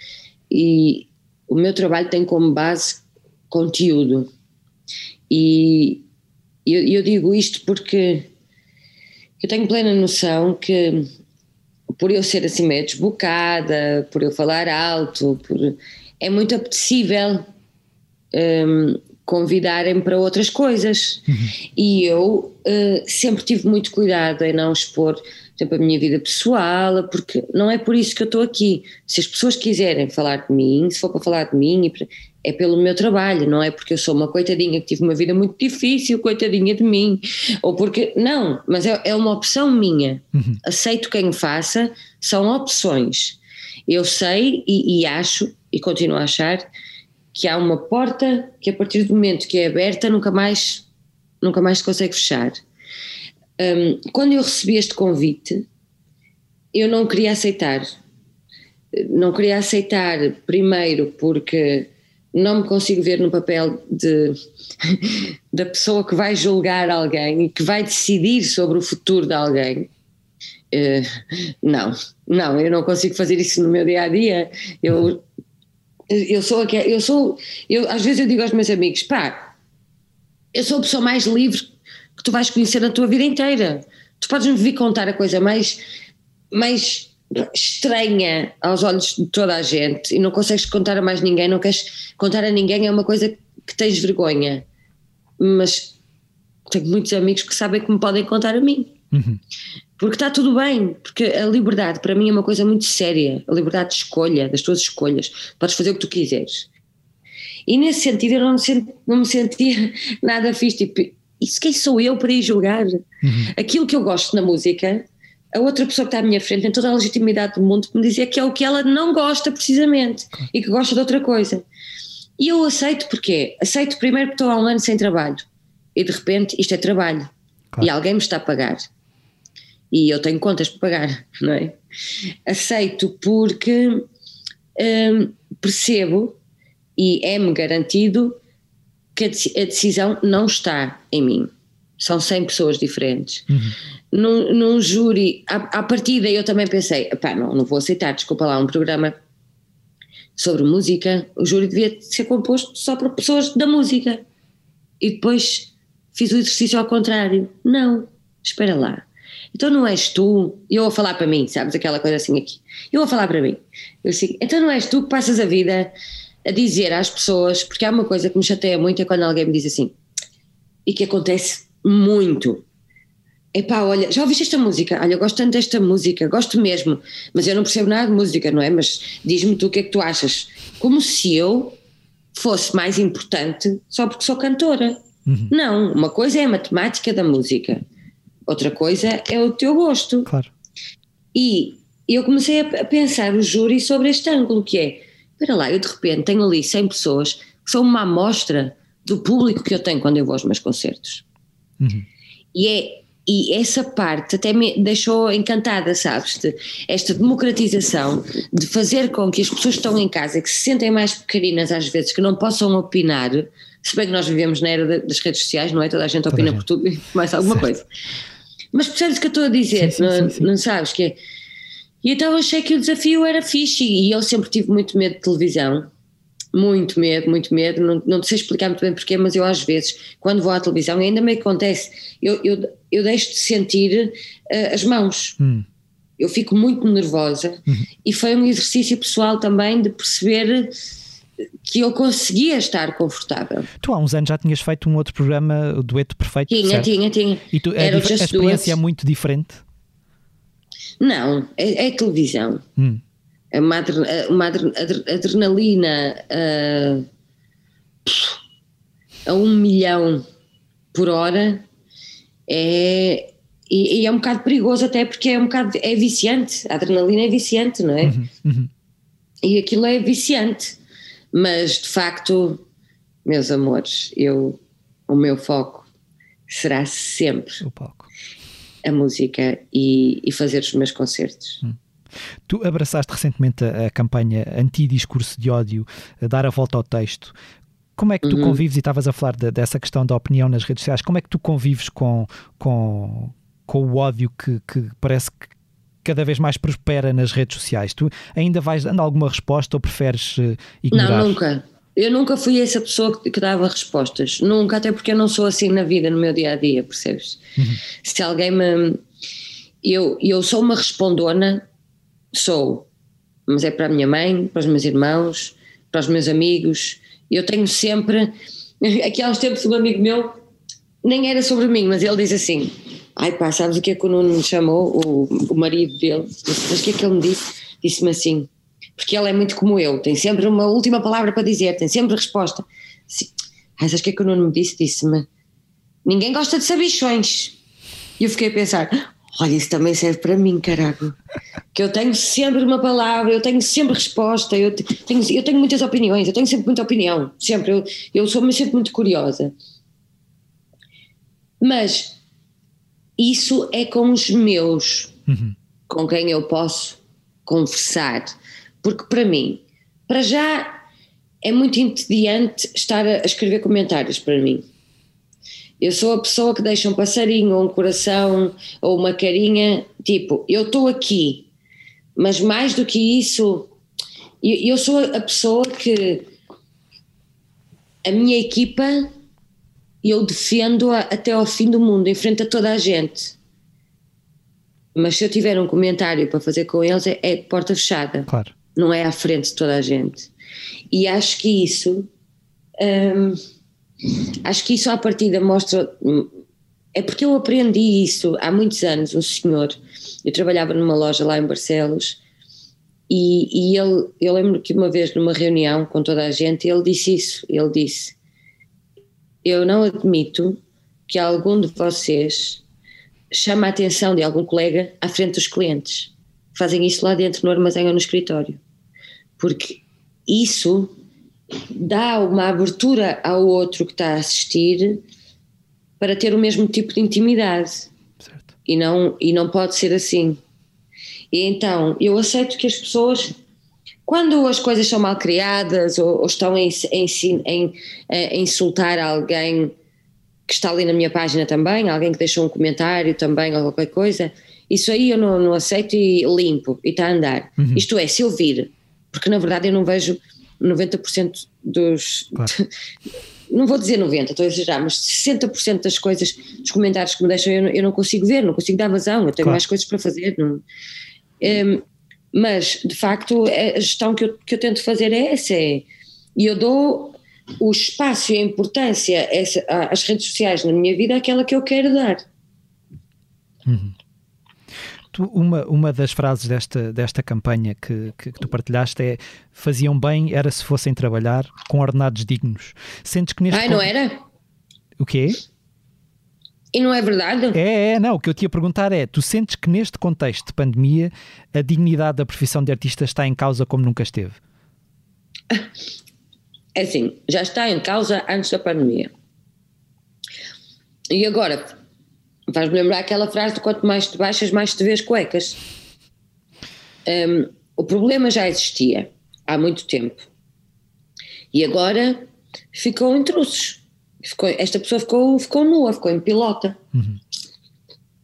e o meu trabalho tem como base conteúdo. E eu, eu digo isto porque eu tenho plena noção que por eu ser assim meio desbocada, por eu falar alto, por, é muito apetecível um, convidarem para outras coisas. Uhum. E eu uh, sempre tive muito cuidado em não expor, por exemplo, a minha vida pessoal, porque não é por isso que eu estou aqui. Se as pessoas quiserem falar de mim, se for para falar de mim, é pelo meu trabalho, não é porque eu sou uma coitadinha que tive uma vida muito difícil, coitadinha de mim, ou porque. Não, mas é, é uma opção minha. Uhum. Aceito quem faça, são opções. Eu sei e, e acho, e continuo a achar, que há uma porta que a partir do momento que é aberta nunca mais, nunca mais se consegue fechar. Um, quando eu recebi este convite, eu não queria aceitar. Não queria aceitar, primeiro, porque não me consigo ver no papel de, (laughs) da pessoa que vai julgar alguém e que vai decidir sobre o futuro de alguém. Uh, não, não, eu não consigo fazer isso no meu dia a dia. Eu eu sou eu sou, eu, às vezes eu digo aos meus amigos, pá, eu sou a pessoa mais livre que tu vais conhecer na tua vida inteira. Tu podes me vir contar a coisa mais, mais estranha aos olhos de toda a gente e não consegues contar a mais ninguém, não queres contar a ninguém, é uma coisa que tens vergonha. Mas tenho muitos amigos que sabem que me podem contar a mim. Uhum. Porque está tudo bem, porque a liberdade para mim é uma coisa muito séria, a liberdade de escolha, das tuas escolhas. Podes fazer o que tu quiseres. E nesse sentido eu não me, senti, não me sentia (laughs) nada fixe, tipo, isso quem sou eu para ir julgar? Uhum. Aquilo que eu gosto na música, a outra pessoa que está à minha frente tem toda a legitimidade do mundo para me dizer que é o que ela não gosta precisamente e que gosta de outra coisa. E eu aceito porque aceito primeiro porque estou há um ano sem trabalho e de repente isto é trabalho claro. e alguém me está a pagar e eu tenho contas para pagar, (laughs) não é? Aceito porque hum, percebo e é-me garantido que a decisão não está em mim. São 100 pessoas diferentes. Uhum. Num, num júri, à, à partida eu também pensei, pá, não, não vou aceitar, desculpa lá, um programa sobre música, o júri devia ser composto só por pessoas da música. E depois fiz o exercício ao contrário. Não, espera lá então não és tu, eu vou falar para mim, sabes, aquela coisa assim aqui, eu vou falar para mim, eu assim, então não és tu que passas a vida a dizer às pessoas, porque há uma coisa que me chateia muito é quando alguém me diz assim, e que acontece muito, epá, olha, já ouviste esta música? Olha, eu gosto tanto desta música, gosto mesmo, mas eu não percebo nada de música, não é? Mas diz-me tu o que é que tu achas. Como se eu fosse mais importante só porque sou cantora. Uhum. Não, uma coisa é a matemática da música, outra coisa é o teu gosto. Claro. E eu comecei a pensar o júri sobre este ângulo, que é, espera lá, eu de repente tenho ali 100 pessoas que são uma amostra do público que eu tenho quando eu vou aos meus concertos. Uhum. E é e essa parte até me deixou encantada, sabes? De esta democratização de fazer com que as pessoas que estão em casa, que se sentem mais pequeninas às vezes, que não possam opinar, se bem que nós vivemos na era das redes sociais, não é? Toda a gente opina por tudo e mais alguma certo. coisa. Mas percebes o que eu estou a dizer? Sim, sim, não, sim, não, sabes que é? E então achei que o desafio era fixe e eu sempre tive muito medo de televisão. Muito medo, muito medo. Não, não sei explicar muito bem porquê, mas eu às vezes, quando vou à televisão, ainda me acontece, eu, eu, eu deixo de sentir uh, as mãos. Hum. Eu fico muito nervosa uhum. e foi um exercício pessoal também de perceber que eu conseguia estar confortável. Tu há uns anos já tinhas feito um outro programa, o Dueto Perfeito. Tinha, certo? tinha, tinha. E tu, Era a, a experiência é muito diferente? Não, é, é televisão. Hum. É uma, uma adrenalina a, a um milhão por hora é, e, e, é um bocado perigoso até porque é um bocado é viciante, a adrenalina é viciante, não é? Uhum, uhum. E aquilo é viciante mas de facto, meus amores, eu, o meu foco será sempre a música e, e, fazer os meus concertos. Hum. Tu abraçaste recentemente a, a campanha anti-discurso de ódio, dar a volta ao texto. Como é que tu uhum. convives, e estavas a falar de, dessa questão da opinião nas redes sociais, como é que tu convives com, com, com o ódio que, que parece que cada vez mais prospera nas redes sociais. Tu ainda vais dando alguma resposta ou preferes uh, ignorar? Não, nunca. Eu nunca fui essa pessoa que, que, dava respostas. Nunca, até porque eu não sou assim na vida, no meu dia a dia, percebes? Uhum. Se alguém me. Eu, eu sou uma respondona, sou. Mas é para a minha mãe, para os meus irmãos, para os meus amigos. Eu tenho sempre. (laughs) Aqui há uns tempos, um amigo meu, nem era sobre mim, mas ele diz assim: Ai pá, sabes o que é que o Nuno me chamou, o, o marido dele? Mas o que é que ele me disse? Disse-me assim: Porque ele é muito como eu, tem sempre uma última palavra para dizer, tem sempre resposta. Assim, Ai, sabes o que é que o Nuno me disse? Disse-me: Ninguém gosta de sabichões. E eu fiquei a pensar: Olha, isso também serve para mim, carago. Que eu tenho sempre uma palavra, eu tenho sempre resposta, eu tenho, eu tenho muitas opiniões, eu tenho sempre muita opinião, sempre. Eu, eu sou sempre muito curiosa. Mas isso é com os meus, uhum. com quem eu posso conversar. Porque para mim, para já, é muito entediante estar a escrever comentários para mim. Eu sou a pessoa que deixa um passarinho, ou um coração, ou uma carinha, tipo, eu estou aqui, mas mais do que isso, eu, eu sou a pessoa que a minha equipa eu defendo-a até ao fim do mundo, em frente a toda a gente. Mas se eu tiver um comentário para fazer com eles, é, é porta fechada. Claro. Não é à frente de toda a gente. E acho que isso. Hum, Acho que isso à partida mostra. É porque eu aprendi isso há muitos anos. Um senhor, eu trabalhava numa loja lá em Barcelos e, e ele, eu lembro que uma vez numa reunião com toda a gente, ele disse isso. Ele disse: Eu não admito que algum de vocês chame a atenção de algum colega à frente dos clientes. Fazem isso lá dentro no armazém ou no escritório. Porque isso dá uma abertura ao outro que está a assistir para ter o mesmo tipo de intimidade. Certo. E não, e não pode ser assim. E então, eu aceito que as pessoas, quando as coisas são mal criadas ou, ou estão em, em, em, em, insultar alguém que está ali na minha página também, alguém que deixou um comentário também ou qualquer coisa, isso aí eu não, não aceito e limpo e está a andar. Uhum. Isto é, se eu vir, porque na verdade eu não vejo 90% dos. Claro. (laughs) não vou dizer 90, estou a exagerar, mas 60% das coisas, dos comentários que me deixam, eu não, eu não consigo ver, não consigo dar vazão, eu tenho claro. mais coisas para fazer. Não, um, mas, de facto, a gestão que eu, que eu tento fazer é essa: é, e eu dou o espaço e a importância às redes sociais na minha vida àquela que eu quero dar. Uhum tu, uma, uma das frases desta, desta campanha que, que, que, tu partilhaste é faziam bem era se fossem trabalhar com ordenados dignos. Sentes que neste. Ai, não era? O quê? E não é verdade? É, é, não. O que eu te ia perguntar é: tu sentes que neste contexto de pandemia a dignidade da profissão de artista está em causa como nunca esteve? É assim, já está em causa antes da pandemia. E agora, Faz-me lembrar aquela frase de quanto mais te baixas, mais te vês cuecas. Um, o problema já existia há muito tempo. E agora ficou em truços. Ficou, esta pessoa ficou, ficou nua, ficou em pilota. Uhum.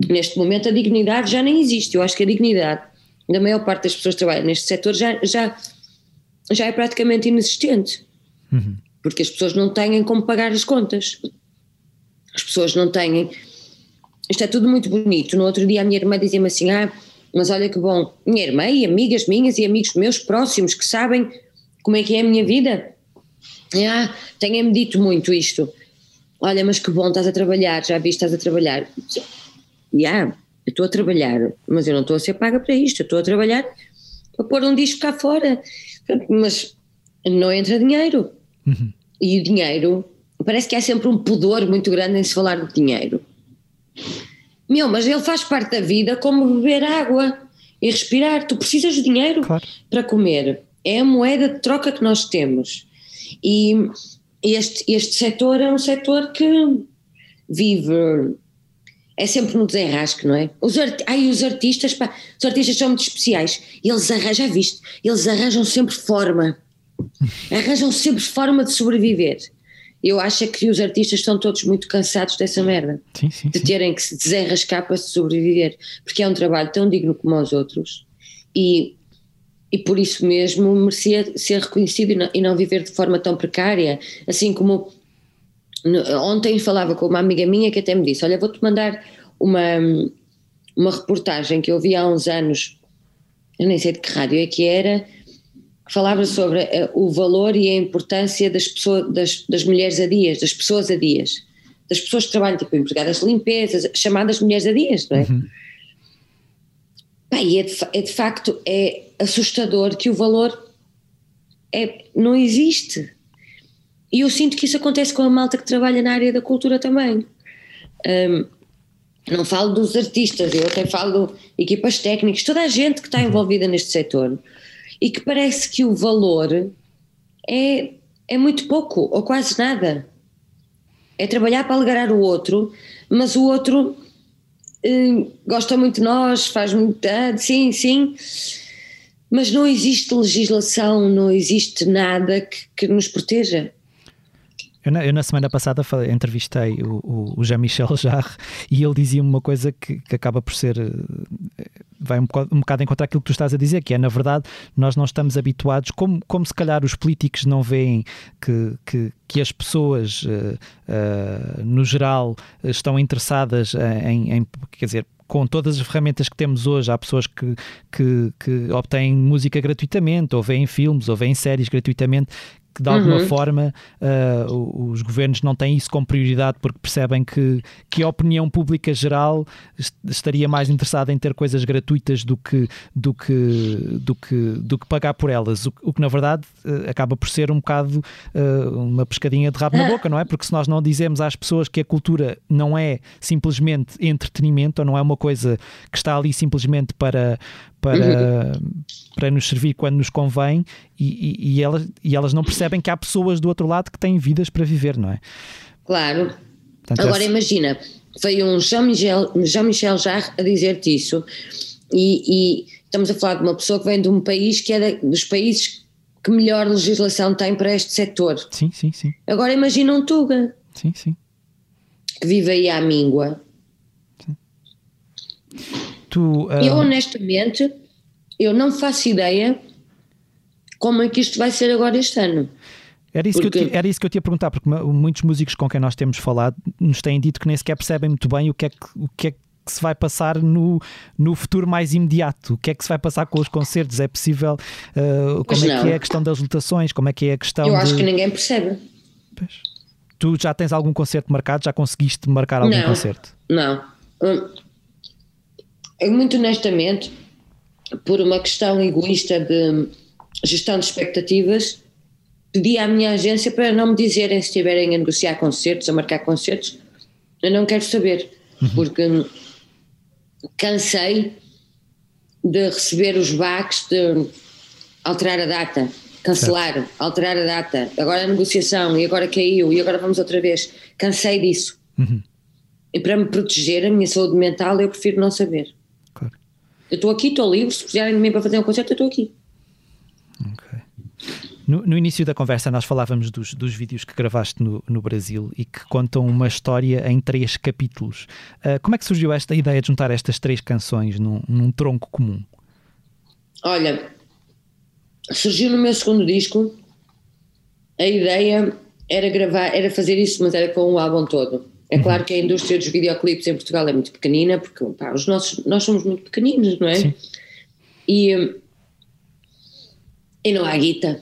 Neste momento a dignidade já nem existe. Eu acho que a dignidade da maior parte das pessoas que trabalham neste setor já, já, já é praticamente inexistente. Uhum. Porque as pessoas não têm como pagar as contas. As pessoas não têm isto é tudo muito bonito. No outro dia a minha irmã dizia-me assim: Ah, mas olha que bom, minha irmã e amigas minhas e amigos meus próximos que sabem como é que é a minha vida. Ah, têm-me dito muito isto. Olha, mas que bom, estás a trabalhar, já viste, estás a trabalhar. Já, yeah, eu estou a trabalhar, mas eu não estou a ser paga para isto, eu estou a trabalhar para pôr um disco cá fora. Mas não entra dinheiro. Uhum. E o dinheiro, parece que há sempre um pudor muito grande em se falar de dinheiro. Meu, mas ele faz parte da vida como beber água e respirar. Tu precisas de dinheiro claro. para comer. É a moeda de troca que nós temos. E este, este setor é um setor que vive. É sempre no desenrasque, não é? Os, art, ai, os artistas, pá, os artistas são muito especiais. Eles arranjam, já viste, eles arranjam sempre forma. (laughs) Arranjam sempre forma de sobreviver. Eu acho é que os artistas estão todos muito cansados dessa merda. Sim, sim, de sim. terem que se desenrascar para sobreviver. Porque é um trabalho tão digno como os outros e, e por isso mesmo merecia ser reconhecido e não, e não viver de forma tão precária. Assim como ontem falava com uma amiga minha que até me disse: Olha, vou-te mandar uma, uma reportagem que eu vi há uns anos, eu nem sei de que rádio é que era, falava sobre eh, o valor e a importância das, pessoas, das, das mulheres a dias, das pessoas a dias, das pessoas que trabalham, tipo empregadas de limpeza, chamadas mulheres a dias, não é? Pá, e é de, é de facto é assustador que o valor é, não existe. E eu sinto que isso acontece com a malta que trabalha na área da cultura também. Hum, não falo dos artistas, eu até falo de equipas técnicas, toda a gente que está envolvida neste setor e que parece que o valor é, é muito pouco ou quase nada. É trabalhar para alegrar o outro, mas o outro eh, gosta muito de nós, faz muito. Ah, sim, sim, mas não existe legislação, não existe nada que, que nos proteja. Eu na, eu na semana passada falei- entrevistei o, o, Jean-Michel Jarre e ele dizia-me uma coisa que, que acaba por ser. eh, vai um bocado, um bocado em contra aquilo que tu estás a dizer, que é, na verdade, nós não estamos habituados, como, como se calhar os políticos não veem que, que, que as pessoas, eh, eh, no geral, estão interessadas em, em- quer dizer, com todas as ferramentas que temos hoje, há pessoas que, que, que obtêm música gratuitamente, ou veem filmes, ou veem séries gratuitamente, que de alguma Uhum. forma ah, o- os governos não têm isso como prioridade porque percebem que, que a opinião pública geral est- estaria mais interessada em ter coisas gratuitas do que, do que, do que, do que pagar por elas, o, que- o que na verdade ah, acaba por ser um bocado ah, uma pescadinha de rabo na boca, não é? Porque se nós não dizemos às pessoas que a cultura não é simplesmente entretenimento ou não é uma coisa que está ali simplesmente para, para, para nos servir quando nos convém e, e- e elas, e elas não percebem que há pessoas do outro lado que têm vidas para viver, não é? Claro. Portanto, Agora esse- imagina, foi um Jean-Michel Jean Jarre a dizer-te isso, e, e estamos a falar de uma pessoa que vem de um país que é dos países que melhor legislação tem para este setor. Sim, sim, sim, Agora imagina um Tuga sim, sim. que vive aí à míngua. Tu, ah, Eu honestamente, eu não faço ideia como é que isto vai ser agora este ano. Era isso, que eu, Porque- te- era isso que eu te ia perguntar, porque muitos músicos com quem nós temos falado nos têm dito que nem sequer percebem muito bem o que é que, o que, é que se vai passar no, no futuro mais imediato. O que é que se vai passar com os concertos? É possível? Pois como é que é a questão das lotações? Como é que é a questão eu acho de- que ninguém percebe. Pois. Tu já tens algum concerto marcado? Já conseguiste marcar algum Não. concerto? Não. Eu, muito honestamente, por uma questão egoísta de gestão de expectativas, pedi à minha agência para não me dizerem se estiverem a negociar concertos, a marcar concertos. Eu não quero saber, porque hum, cansei de receber os baques de alterar a data, cancelar, alterar a data, agora a negociação e agora caiu e agora vamos outra vez. Cansei disso. E para me proteger a minha saúde mental, eu prefiro não saber. Eu estou aqui, estou livre, se precisarem de mim para fazer um concerto, eu estou aqui. Ok. No, no início da conversa, nós falávamos dos, dos vídeos que gravaste no, no Brasil e que contam uma história em três capítulos. Ah, como é que surgiu esta ideia de juntar estas três canções num, num tronco comum? Olha, surgiu no meu segundo disco, a ideia era gravar, era fazer isso, mas era com o álbum todo. É claro que a indústria dos videoclipes em Portugal é muito pequenina, porque pá, os nossos, nós somos muito pequeninos, não é? Sim. E, hum, e não há guita.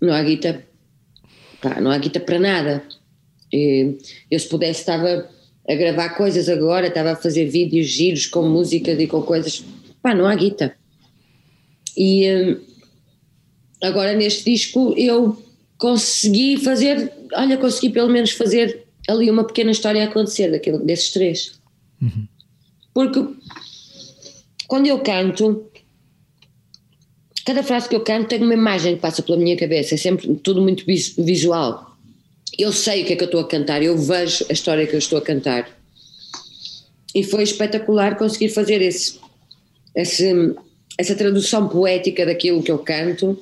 Não há guita. Pá, não há guita para nada. E eu, se pudesse, estava a gravar coisas agora, estava a fazer vídeos giros com músicas e com coisas. Pá, não há guita. E hum, agora neste disco eu consegui fazer, olha, consegui pelo menos fazer ali uma pequena história a acontecer daquele, desses três. Porque quando eu canto, cada frase que eu canto tem uma imagem que passa pela minha cabeça, é sempre tudo muito vis- visual. Eu sei o que é que eu estou a cantar, eu vejo a história que eu estou a cantar. E foi espetacular conseguir fazer esse, esse, essa tradução poética daquilo que eu canto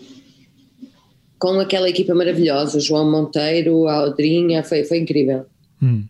com aquela equipa maravilhosa, o João Monteiro, a Aldrinha, foi, foi incrível. Hum.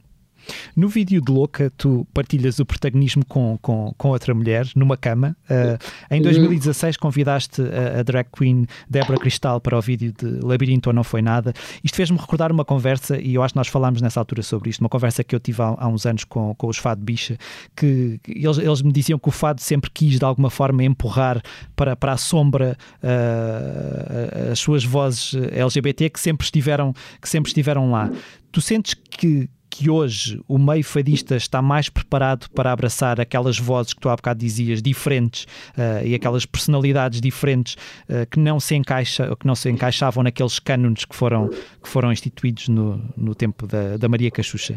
No vídeo de Louca, tu partilhas o protagonismo com, com, com outra mulher numa cama. Uh, em 2016 uhum. convidaste a, a, drag queen Débora Cristal para o vídeo de Labirinto ou Não Foi Nada. Isto fez-me recordar uma conversa, e eu acho que nós falámos nessa altura sobre isto, uma conversa que eu tive há, há uns anos com, com os Fado Bicha, que, que eles, eles me diziam que o Fado sempre quis de alguma forma empurrar para, para a sombra uh, as suas vozes LGBT que sempre estiveram, que sempre estiveram lá. Tu sentes que, que hoje o meio fadista está mais preparado para abraçar aquelas vozes que tu há bocado dizias, diferentes, uh, e aquelas personalidades diferentes uh, que, não se encaixa, que não se encaixavam naqueles cânones que foram, que foram instituídos no, no tempo da, da Maria Cachucha?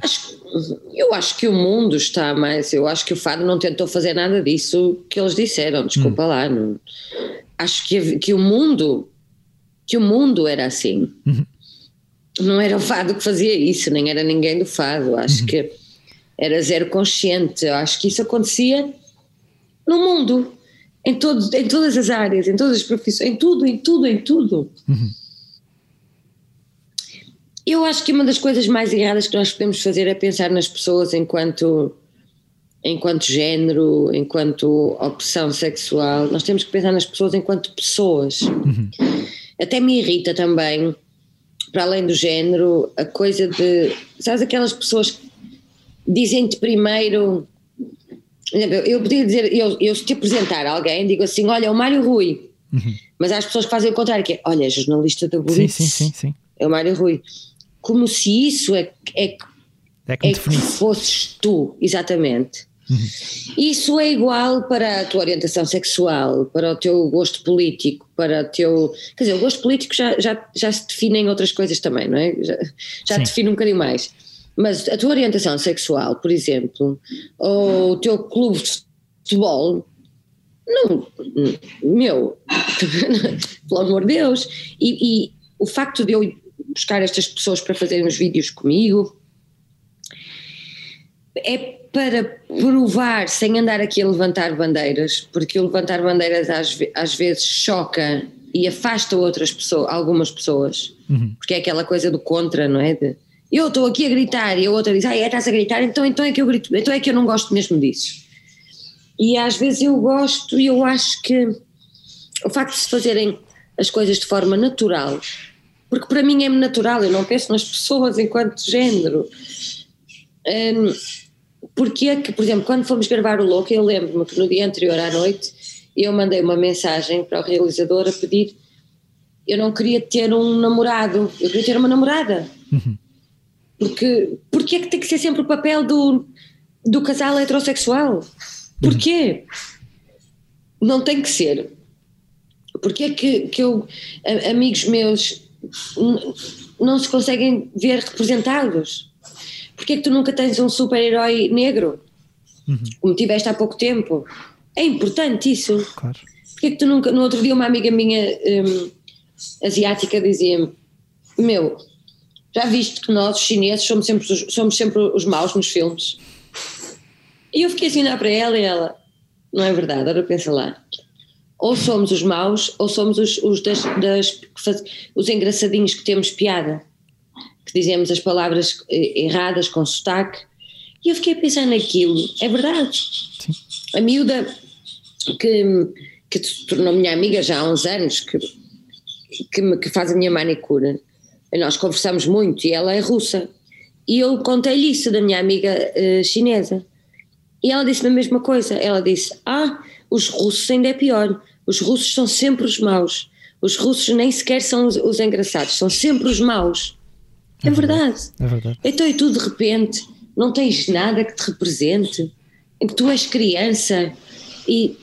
Eu acho que o mundo está mais. Eu acho que o Fado não tentou fazer nada disso que eles disseram, desculpa hum. lá. Não, acho que, que o mundo. Que o mundo era assim. Uhum não era o fado que fazia isso, nem era ninguém do fado. Acho uhum. que era zero consciente. Acho que isso acontecia no mundo, em, todo, em todas as áreas, em todas as profissões, em tudo, em tudo, em tudo. Uhum. Eu acho que uma das coisas mais erradas que nós podemos fazer é pensar nas pessoas enquanto enquanto género, enquanto opção sexual. Nós temos que pensar nas pessoas enquanto pessoas. Uhum. Até me irrita também para além do género, a coisa de. Sabes aquelas pessoas que dizem-te primeiro. Eu podia dizer, eu, eu se te apresentar alguém, digo assim: olha, o Mário Rui. Uhum. Mas há as pessoas que fazem o contrário, que é: olha, jornalista da Blitz. Sim, sim, sim, sim. É o Mário Rui. Como se isso é, é, é, que, é que fosses tu, exatamente. Uhum. Isso é igual para a tua orientação sexual, para o teu gosto político, para o teu. Quer dizer, o gosto político já, já, já se define em outras coisas também, não é? Já, já define um bocadinho mais. Mas a tua orientação sexual, por exemplo, ou o teu clube de futebol, não. Meu, (laughs) pelo amor de Deus. E, e o facto de eu buscar estas pessoas para fazerem os vídeos comigo é para provar, sem andar aqui a levantar bandeiras, porque o levantar bandeiras às, às vezes choca e afasta outras pessoas, algumas pessoas, uhum. porque é aquela coisa do contra, não é? De, eu estou aqui a gritar e a outra diz, ah, é, estás a gritar, então, então é que eu grito, então é que eu não gosto mesmo disso. E às vezes eu gosto e eu acho que o facto de se fazerem as coisas de forma natural, porque para mim é natural, eu não penso nas pessoas enquanto género. Um, porque é que, por exemplo, quando fomos gravar o Louco, eu lembro-me que no dia anterior à noite eu mandei uma mensagem para o realizador a pedir. Eu não queria ter um namorado, eu queria ter uma namorada. Uhum. Porque, porque é que tem que ser sempre o papel do, do casal heterossexual? Porquê? Uhum. Não tem que ser. Porque é que, que eu, amigos meus não se conseguem ver representados? Porque é que tu nunca tens um super-herói negro? Uhum. Como tiveste há pouco tempo? É importante isso. Claro. Porque é que tu nunca. No outro dia, uma amiga minha um, asiática dizia-me: Meu, já viste que nós, os chineses, somos sempre, os, somos sempre os maus nos filmes? E eu fiquei assim a olhar para ela e ela: Não é verdade, agora pensa lá. Ou somos os maus, ou somos os, os, das, das, os engraçadinhos que temos piada que dizemos as palavras erradas com sotaque. E eu fiquei a pensar naquilo, é verdade. Sim. A miúda que, que se tornou minha amiga já há uns anos, que, que, me, que faz a minha manicure, nós conversamos muito e ela é russa. E eu contei-lhe isso da minha amiga uh, chinesa. E ela disse-me a mesma coisa. Ela disse: Ah, os russos ainda é pior. Os russos são sempre os maus. Os russos nem sequer são os, os engraçados, são sempre os maus. É, é verdade. É verdade. Então, e tu de repente não tens nada que te represente, em que tu és criança e,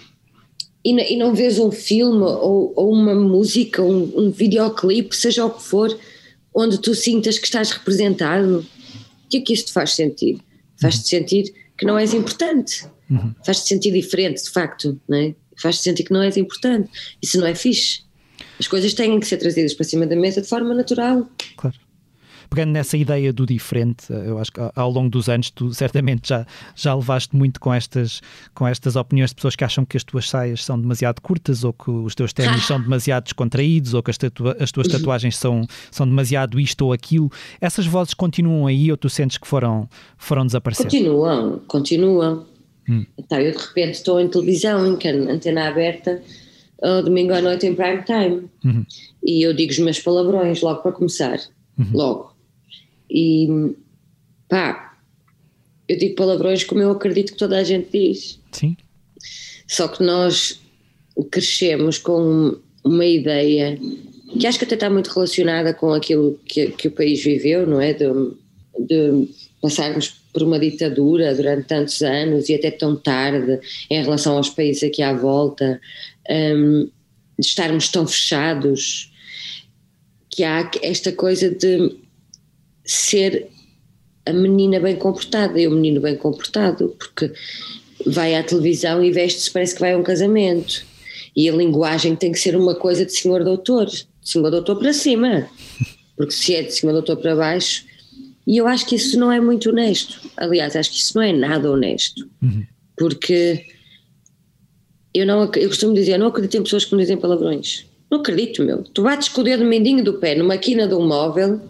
e, e não vês um filme ou, ou uma música, um, um videoclipe, seja o que for, onde tu sintas que estás representado. O que é que isto faz sentir? Faz-te sentir que não és importante. Uhum. Faz-te sentir diferente, de facto, não é? Faz-te sentir que não és importante. Isso não é fixe. As coisas têm que ser trazidas para cima da mesa de forma natural. Claro. Pegando nessa ideia do diferente, eu acho que ao longo dos anos tu certamente já, já levaste muito com estas, com estas opiniões de pessoas que acham que as tuas saias são demasiado curtas ou que os teus ténis são demasiado descontraídos ou que as, tatua as tuas tatuagens são, são demasiado isto ou aquilo. Essas vozes continuam aí ou tu sentes que foram, foram desaparecer? Continuam, continuam. Hum. Então, eu de repente estou em televisão, em antena aberta, uh, domingo à noite em prime time. Uhum. E eu digo os meus palavrões logo para começar. Uhum. Logo. E pá, eu digo palavrões como eu acredito que toda a gente diz. Sim. Só que nós crescemos com uma ideia que acho que até está muito relacionada com aquilo que, que o país viveu, não é? De, de passarmos por uma ditadura durante tantos anos e até tão tarde em relação aos países aqui à volta, um, de estarmos tão fechados, que há esta coisa de ser a menina bem comportada e o menino bem comportado, porque vai à televisão e veste-se, parece que vai a um casamento. E a linguagem tem que ser uma coisa de senhor doutor, de senhor doutor para cima, (laughs) porque se é de senhor doutor para baixo, e eu acho que isso não é muito honesto. Aliás, acho que isso não é nada honesto. Uhum. Porque eu não eu costumo dizer, eu não acredito em pessoas que me dizem palavrões. Não acredito, meu. Tu bates com o dedo mindinho do pé numa quina de um móvel,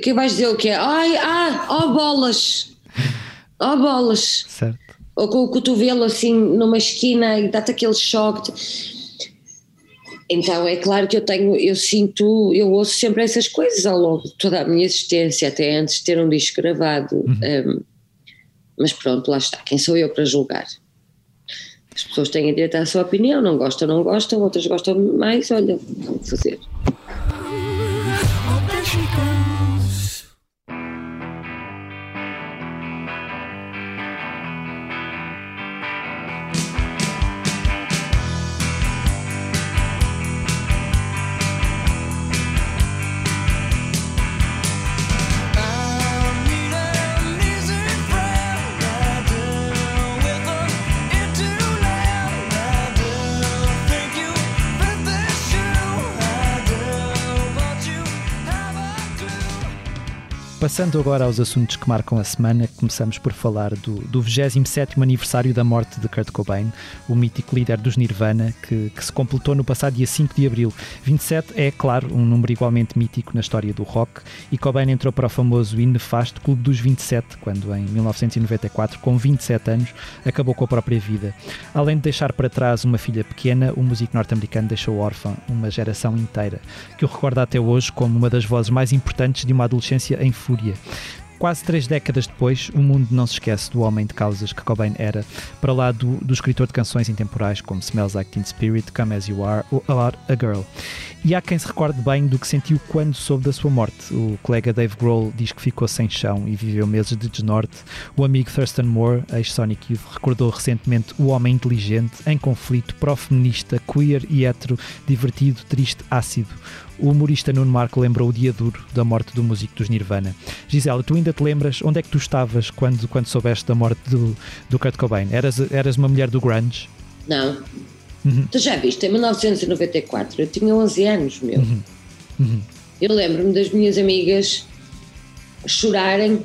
que vais dizer o quê? Ai, ah, ó oh bolas! Ó oh bolas! Certo. Ou com o cotovelo assim numa esquina e dá-te aquele choque. Então é claro que eu tenho, eu sinto, eu ouço sempre essas coisas ao longo de toda a minha existência, até antes de ter um disco gravado. Uhum. Um, mas pronto, lá está. Quem sou eu para julgar? As pessoas têm direito à sua opinião, não gostam, não gostam, outras gostam mais, olha, vamos fazer. Passando agora aos assuntos que marcam a semana, começamos por falar do, do 27 aniversário da morte de Kurt Cobain, o mítico líder dos Nirvana, que, que, se completou no passado dia 5 de abril. 27 é, claro, um número igualmente mítico na história do rock, e Cobain entrou para o famoso e nefasto Clube dos 27, quando em 1994, com 27 anos, acabou com a própria vida. Além de deixar para trás uma filha pequena, o músico norte-americano deixou órfã uma geração inteira, que o recorda até hoje como uma das vozes mais importantes de uma adolescência em fúria Quase três décadas depois, o mundo não se esquece do homem de causas que Cobain era, para lá do, do escritor de canções intemporais como Smells Like Teen Spirit, Come As You Are ou A Girl. E há quem se recorde bem do que sentiu quando soube da sua morte. O colega Dave Grohl diz que ficou sem chão e viveu meses de desnorte. O amigo Thurston Moore, ex-Sonic Youth, recordou recentemente o homem inteligente, em conflito, pró-feminista, queer e hetero, divertido, triste, ácido. O humorista Nuno Marco lembrou o dia duro da morte do músico dos Nirvana. Gisela, tu ainda te lembras onde é que tu estavas quando, quando soubeste da morte do, do Kurt Cobain? Eras, eras uma mulher do grunge? Não. Uhum. Tu já viste, em 1994, eu tinha 11 anos, meu. Uhum. Uhum. Eu lembro-me das minhas amigas chorarem,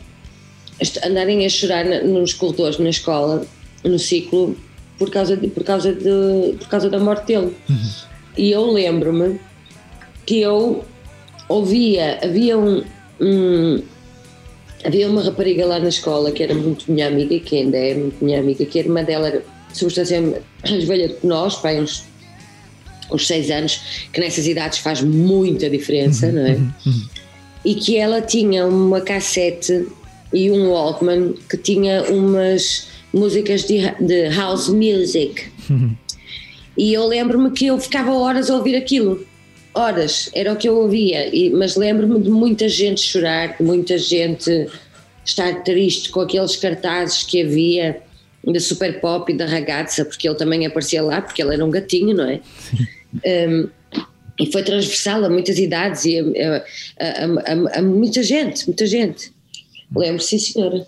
andarem a chorar nos corredores na escola, no ciclo, por causa, de, por causa, de, por causa da morte dele. Uhum. E eu lembro-me que eu ouvia, havia um, um, havia uma rapariga lá na escola que era muito minha amiga, que ainda é muito minha amiga, que a irmã dela era substancialmente (clears throat) mais velha que nós, pai, uns, uns seis anos, que nessas idades faz muita diferença, não é? Uhum, uhum. E que ela tinha uma cassete e um Walkman que tinha umas músicas de, de house music. Uhum. E eu lembro-me que eu ficava horas a ouvir aquilo horas, era o que eu ouvia, e, mas lembro-me de muita gente chorar, de muita gente estar triste com aqueles cartazes que havia da Super Pop e da Ragazza, porque ele também aparecia lá, porque ele era um gatinho, não é? Um, e foi transversal a muitas idades e a, a, a, a muita gente, muita gente. Lembro, sim senhora.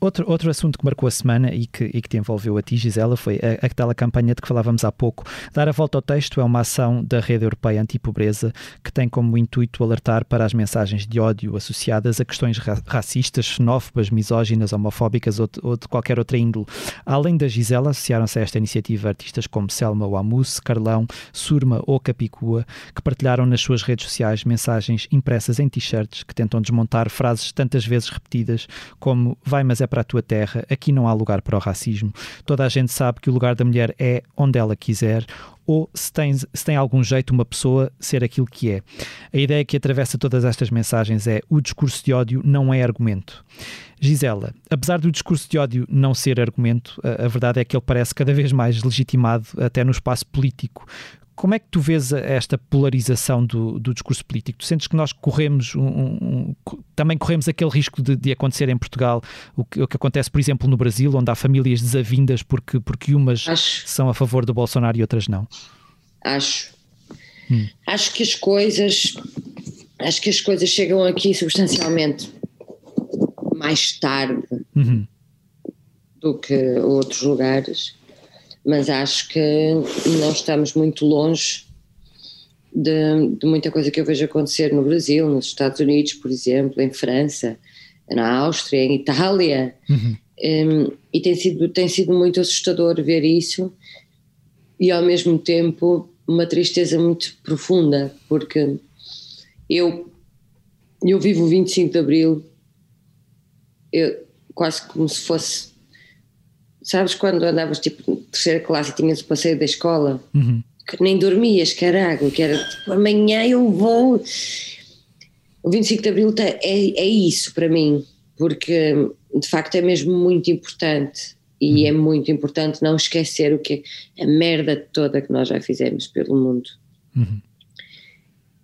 Outro, outro assunto que marcou a semana e que, e que te envolveu a ti, Gisela, foi a, aquela campanha de que falávamos há pouco. Dar a volta ao texto é uma ação da Rede Europeia Antipobreza que tem como intuito alertar para as mensagens de ódio associadas a questões ra racistas, xenófobas, misóginas, homofóbicas ou de, ou de, qualquer outra índole. Além da Gisela, associaram-se a esta iniciativa artistas como Selma Wamus, Carlão, Surma ou Capicua, que partilharam nas suas redes sociais mensagens impressas em t-shirts que tentam desmontar frases tantas vezes repetidas como vai, mas é para a tua terra, aqui não há lugar para o racismo. Toda a gente sabe que o lugar da mulher é onde ela quiser, ou se tem, se tem algum jeito uma pessoa ser aquilo que é. A ideia que atravessa todas estas mensagens é o discurso de ódio não é argumento. Gisela, apesar do discurso de ódio não ser argumento, a, a verdade é que ele parece cada vez mais legitimado até no espaço político. Como é que tu vês esta polarização do, do discurso político? Tu sentes que nós corremos um, um, também corremos aquele risco de, de acontecer em Portugal o que, o que, acontece, por exemplo, no Brasil, onde há famílias desavindas porque, porque umas Acho. são a favor do Bolsonaro e outras não? Acho. Hum. Acho que as coisas acho que as coisas chegam aqui substancialmente mais tarde uhum. do que outros lugares mas acho que não estamos muito longe de, de, muita coisa que eu vejo acontecer no Brasil, nos Estados Unidos, por exemplo, em França, na Áustria, em Itália. Uhum. Um, e tem sido, tem sido muito assustador ver isso e ao mesmo tempo uma tristeza muito profunda, porque eu, eu vivo o 25 de Abril eu, quase como se fosse Sabes quando andavas tipo terceira classe e tinhas o passeio da escola? Uhum. Que nem dormias, caralho, que era tipo, amanhã eu vou. O 25 de Abril é, é isso para mim, porque de facto é mesmo muito importante e uhum. é muito importante não esquecer o que é a merda toda que nós já fizemos pelo mundo. Uhum.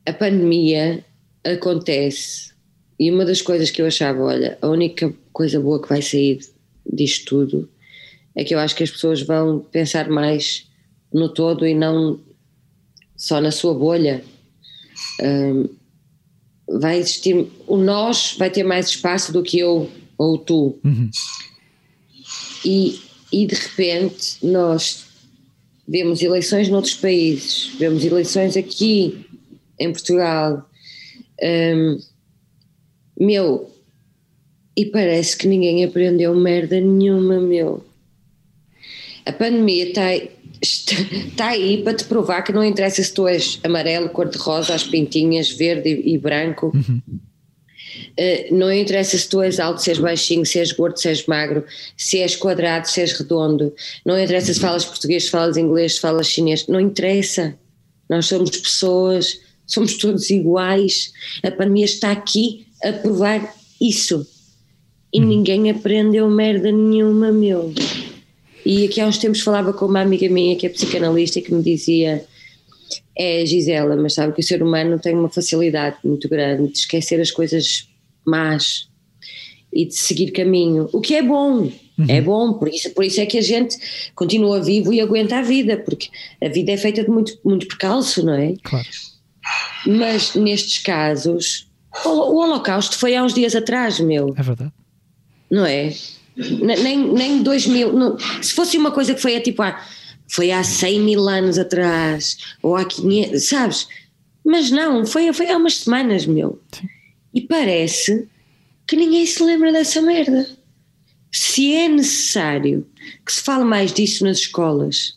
A pandemia acontece e uma das coisas que eu achava, olha, a única coisa boa que vai sair disto tudo é que eu acho que as pessoas vão pensar mais no todo e não só na sua bolha. Um, vai existir, o nós vai ter mais espaço do que eu ou tu. Uhum. E, e de repente nós vemos eleições noutros países, vemos eleições aqui em Portugal. Um, meu, e parece que ninguém aprendeu merda nenhuma, meu a pandemia está, está aí para te provar que não interessa se tu és amarelo, cor-de-rosa, as pintinhas, verde e, branco. Uhum. Uh, não interessa se tu és alto, se és baixinho, se és gordo, se és magro, se és quadrado, se és redondo. Não interessa se falas português, se falas inglês, se falas chinês. Não interessa. Nós somos pessoas, somos todos iguais. A pandemia está aqui a provar isso. E uhum. ninguém aprendeu merda nenhuma, meu. E aqui há uns tempos falava com uma amiga minha que é psicanalista e que me dizia: É, Gisela, mas sabe que o ser humano tem uma facilidade muito grande de esquecer as coisas más e de seguir caminho, o que é bom. Uhum. É bom, por isso, por isso é que a gente continua vivo e aguenta a vida, porque a vida é feita de muito, muito percalço, não é? Claro. Mas nestes casos, o, o Holocausto foi há uns dias atrás, meu. É verdade. Não é? Nem, nem 2000, não, se fosse uma coisa que foi a tipo há, foi há 100 mil anos atrás, ou há 500, sabes? Mas não, foi, foi há umas semanas, meu. E parece que ninguém se lembra dessa merda. Se é necessário que se fale mais disso nas escolas,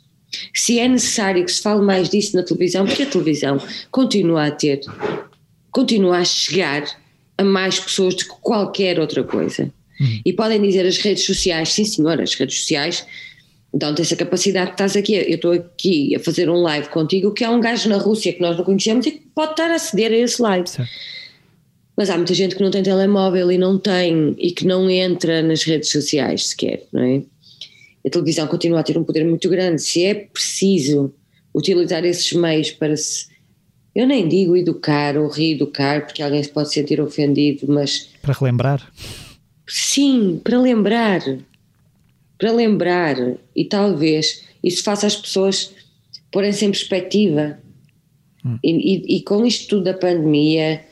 se é necessário que se fale mais disso na televisão, porque a televisão continua a ter, continua a chegar a mais pessoas do que qualquer outra coisa. Uhum. E podem dizer as redes sociais, sim senhor, as redes sociais dão-te essa capacidade que estás aqui. Eu estou aqui a fazer um live contigo, que é um gajo na Rússia que nós não conhecemos e que pode estar a aceder a esse live. Certo. Mas há muita gente que não tem telemóvel e não tem, e que não entra nas redes sociais sequer, não é? A televisão continua a ter um poder muito grande. Se é preciso utilizar esses meios para se. Eu nem digo educar ou reeducar, porque alguém se pode sentir ofendido, mas. Para relembrar? Sim, para lembrar. Para lembrar. E talvez isso faça as pessoas porem-se em perspectiva. Hum. E, e, e, com isto tudo da pandemia,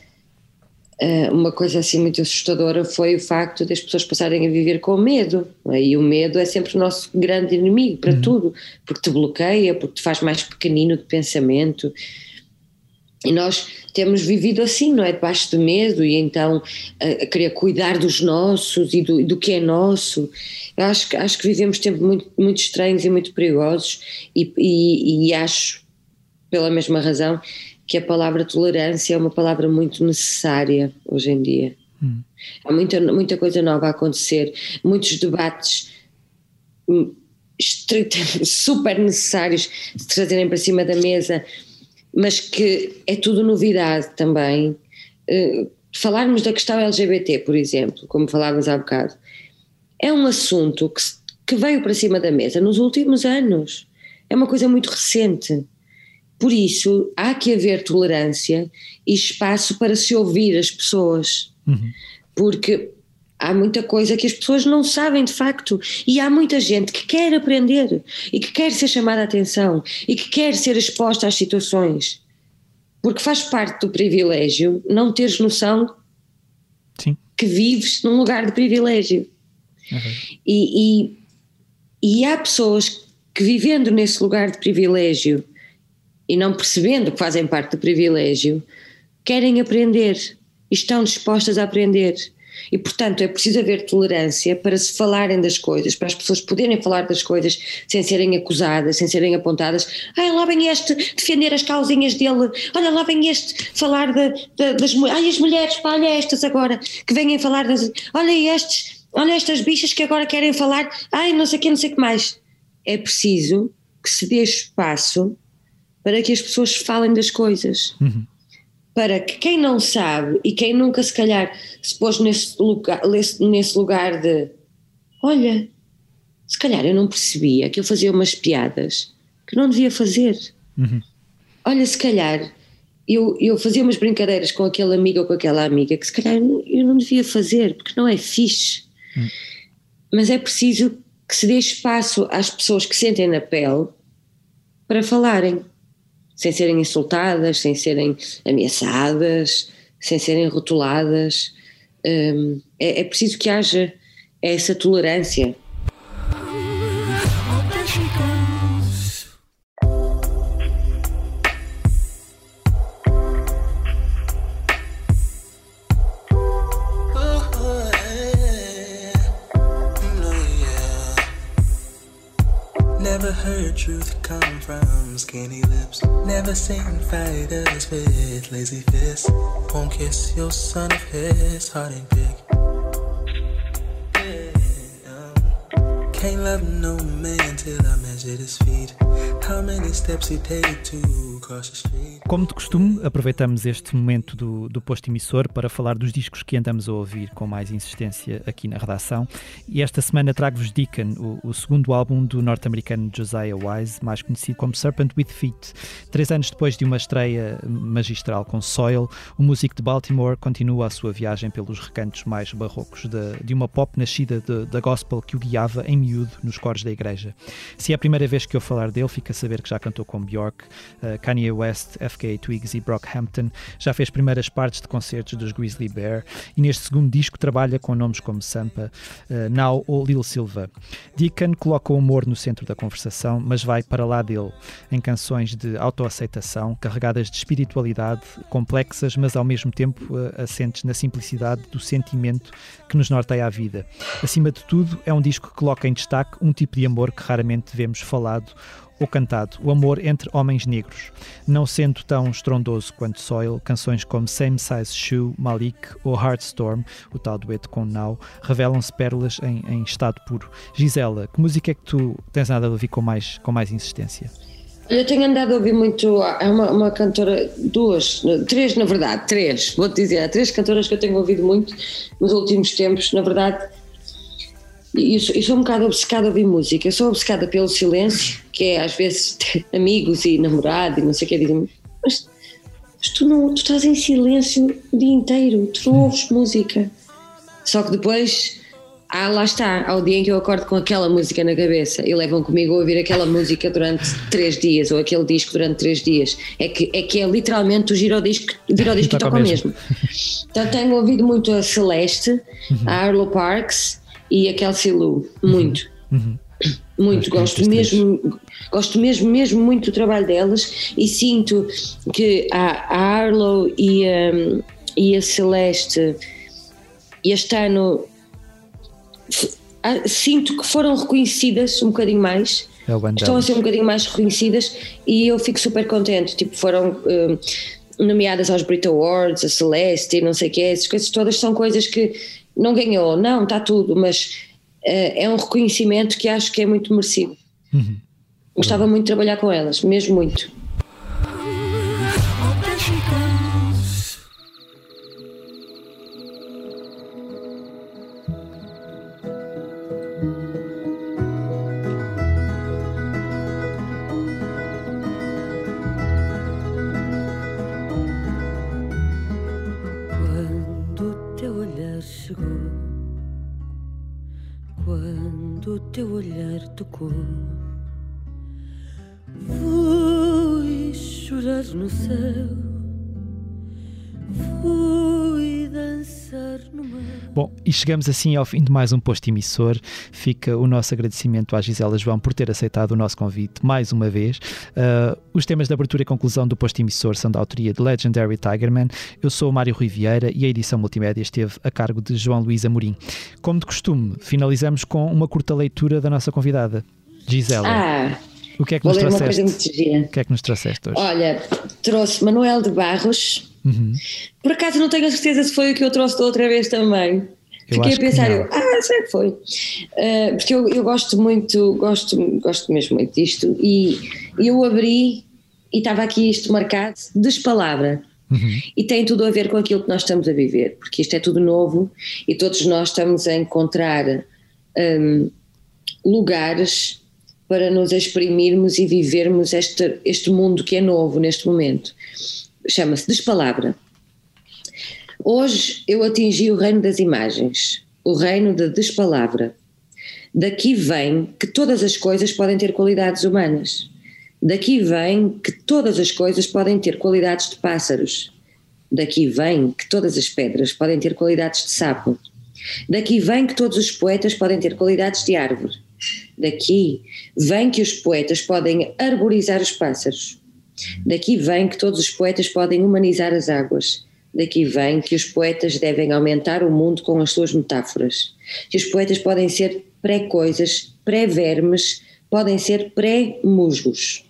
Uh, uma coisa assim muito assustadora foi o facto das pessoas passarem a viver com medo. É? E o medo é sempre o nosso grande inimigo para uhum. tudo, porque te bloqueia, porque te faz mais pequenino de pensamento. E nós temos vivido assim, não é? Debaixo de medo e então a, a querer cuidar dos nossos e do, do que é nosso. Eu acho, acho que vivemos tempos muito, muito estranhos e muito perigosos e, e, e acho, pela mesma razão, que a palavra tolerância é uma palavra muito necessária hoje em dia. Hum. Há muita, muita coisa nova a acontecer, muitos debates hum, (laughs) super necessários de trazerem para cima da mesa, mas que é tudo novidade também. Uh, falarmos da questão LGBT, por exemplo, como falávamos há bocado, é um assunto que, que veio para cima da mesa nos últimos anos. É uma coisa muito recente. Por isso, há que haver tolerância e espaço para se ouvir as pessoas. Uhum. Porque há muita coisa que as pessoas não sabem de facto. E há muita gente que quer aprender e que quer ser chamada a atenção e que quer ser exposta às situações. Porque faz parte do privilégio não teres noção Sim. que vives num lugar de privilégio. Uhum. E, e, e há pessoas que vivendo nesse lugar de privilégio e não percebendo que fazem parte do privilégio, querem aprender e estão dispostas a aprender. E, portanto, é preciso haver tolerância para se falarem das coisas, para as pessoas poderem falar das coisas sem serem acusadas, sem serem apontadas. Ai, lá vem este defender as causinhas dele. Olha, lá vem este falar de, de, das mulheres. Ai, as mulheres, pá, olha estas agora que venham falar das. Olha estes, olha estas bichas que agora querem falar. Ai, não sei o que, não sei o que mais. É preciso que se dê espaço para que as pessoas falem das coisas. Uhum. Para que quem não sabe e quem nunca se calhar se pôs nesse lugar, nesse lugar de olha, se calhar eu não percebia que eu fazia umas piadas que não devia fazer. Uhum. Olha, se calhar eu, eu fazia umas brincadeiras com aquele amigo ou com aquela amiga que se calhar eu não devia fazer porque não é fixe. Uhum. Mas é preciso que se dê espaço às pessoas que sentem na pele para falarem sem serem insultadas, sem serem ameaçadas, sem serem rotuladas. Um, é, é preciso que haja essa tolerância truth come from skinny lips. Never seen fighters with lazy fists. Won't kiss your son of his heart and pick. Yeah. Can't love no man till I measure his feet. How many steps he take to Como de costume, aproveitamos este momento do, do posto emissor para falar dos discos que andamos a ouvir com mais insistência aqui na redação. E esta semana trago-vos Deacon, o, o, segundo álbum do norte-americano Josiah Wise, mais conhecido como Serpent with Feet. Três anos depois de uma estreia magistral com Soil, o músico de Baltimore continua a sua viagem pelos recantos mais barrocos de, de uma pop nascida da gospel que o guiava em miúdo nos coros da igreja. Se é a primeira vez que eu falar dele, fica a saber que já cantou com Bjork, uh, Kanye West, FKA Twigs e Brockhampton, já fez primeiras partes de concertos dos Grizzly Bear e neste segundo disco trabalha com nomes como Sampa, uh, Now ou Lil Silva. Deacon coloca o humor no centro da conversação, mas vai para lá dele, em canções de autoaceitação, carregadas de espiritualidade, complexas, mas ao mesmo tempo uh, assentes na simplicidade do sentimento que nos norteia a vida. Acima de tudo, é um disco que coloca em destaque um tipo de amor que raramente vemos falado ou cantado, o amor entre homens negros. Não sendo tão estrondoso quanto Soil, canções como Same Size Shoe, Malik ou Heartstorm, o tal dueto com Now, revelam-se pérolas em, em, estado puro. Gisela, que música é que tu tens nada a ouvir com mais, com mais insistência? Eu tenho andado a ouvir muito, é uma, uma cantora, duas, três na verdade, três, vou-te dizer, há três cantoras que eu tenho ouvido muito nos últimos tempos, na verdade, eu sou, eu sou um bocado obcecada a ouvir música, eu sou obcecada pelo silêncio, que é às vezes (laughs) amigos e namorado e não sei o que, dizem mas, mas tu, não, tu estás em silêncio o dia inteiro, tu não ouves música. Só que depois ah, lá está, ao dia em que eu acordo com aquela música na cabeça e levam comigo a ouvir aquela música durante três dias ou aquele disco durante três dios. É que é, que é literalmente o girodisco, (laughs) girodisco que toca o mesmo. Então tenho ouvido muito a Celeste, uhum. a Arlo Parks e a Kelsey Lou, muito. Uhum. Muito, gosto mesmo, gosto mesmo, mesmo muito do trabalho delas e sinto que a, Arlo e a, e a Celeste este ano sinto que foram reconhecidas um bocadinho mais. É estão a ser um bocadinho mais reconhecidas e eu fico super contente. Tipo, foram uh, nomeadas aos Brit Awards, a Celeste e não sei o que, essas coisas todas são coisas que não ganhou, não, está tudo, mas uh, é um reconhecimento que acho que é muito merecido. Uhum. Gostava muito de trabalhar com elas, mesmo muito. Tocou. Fui chorar no céu, Bom, e chegamos assim ao fim de mais um posto emissor. Fica o nosso agradecimento à Gisela João por ter aceitado o nosso convite mais uma vez. Uh, os temas de abertura e conclusão do posto emissor são da autoria de Legendary Tigerman. Eu sou o Mário Rui Vieira e a edição multimédia esteve a cargo de João Luís Amorim. Como de costume, finalizamos com uma curta leitura da nossa convidada, Gisela. Ah. O que é que nos trouxeste? O que é que nos trouxeste hoje? Olha, trouxe Manuel de Barros. Uhum. Por acaso não tenho a certeza se foi o que eu trouxe da outra vez também. Eu Fiquei a pensar, eu, ah, sei que foi. Uh, porque eu, eu gosto muito, gosto, gosto mesmo muito disto. E eu abri e estava aqui isto marcado, despalavra. Uhum. E tem tudo a ver com aquilo que nós estamos a viver, porque isto é tudo novo e todos nós estamos a encontrar um, lugares para nos exprimirmos e vivermos este, este mundo que é novo neste momento. Chama-se Despalavra. Hoje eu atingi o reino das imagens, o reino da despalavra. Daqui vem que todas as coisas podem ter qualidades humanas. Daqui vem que todas as coisas podem ter qualidades de pássaros. Daqui vem que todas as pedras podem ter qualidades de sapo. Daqui vem que todos os poetas podem ter qualidades de árvore. Daqui vem que os poetas podem arborizar os pássaros. Daqui vem que todos os poetas podem humanizar as águas. Daqui vem que os poetas devem aumentar o mundo com as suas metáforas. Que os poetas podem ser pré-coisas, pré-vermes, podem ser pré-musgos.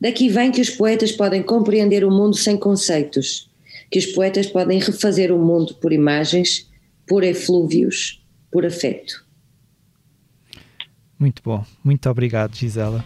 Daqui vem que os poetas podem compreender o mundo sem conceitos. Que os poetas podem refazer o mundo por imagens, por eflúvios, por afeto. Muito bom. Muito obrigado, Gisela.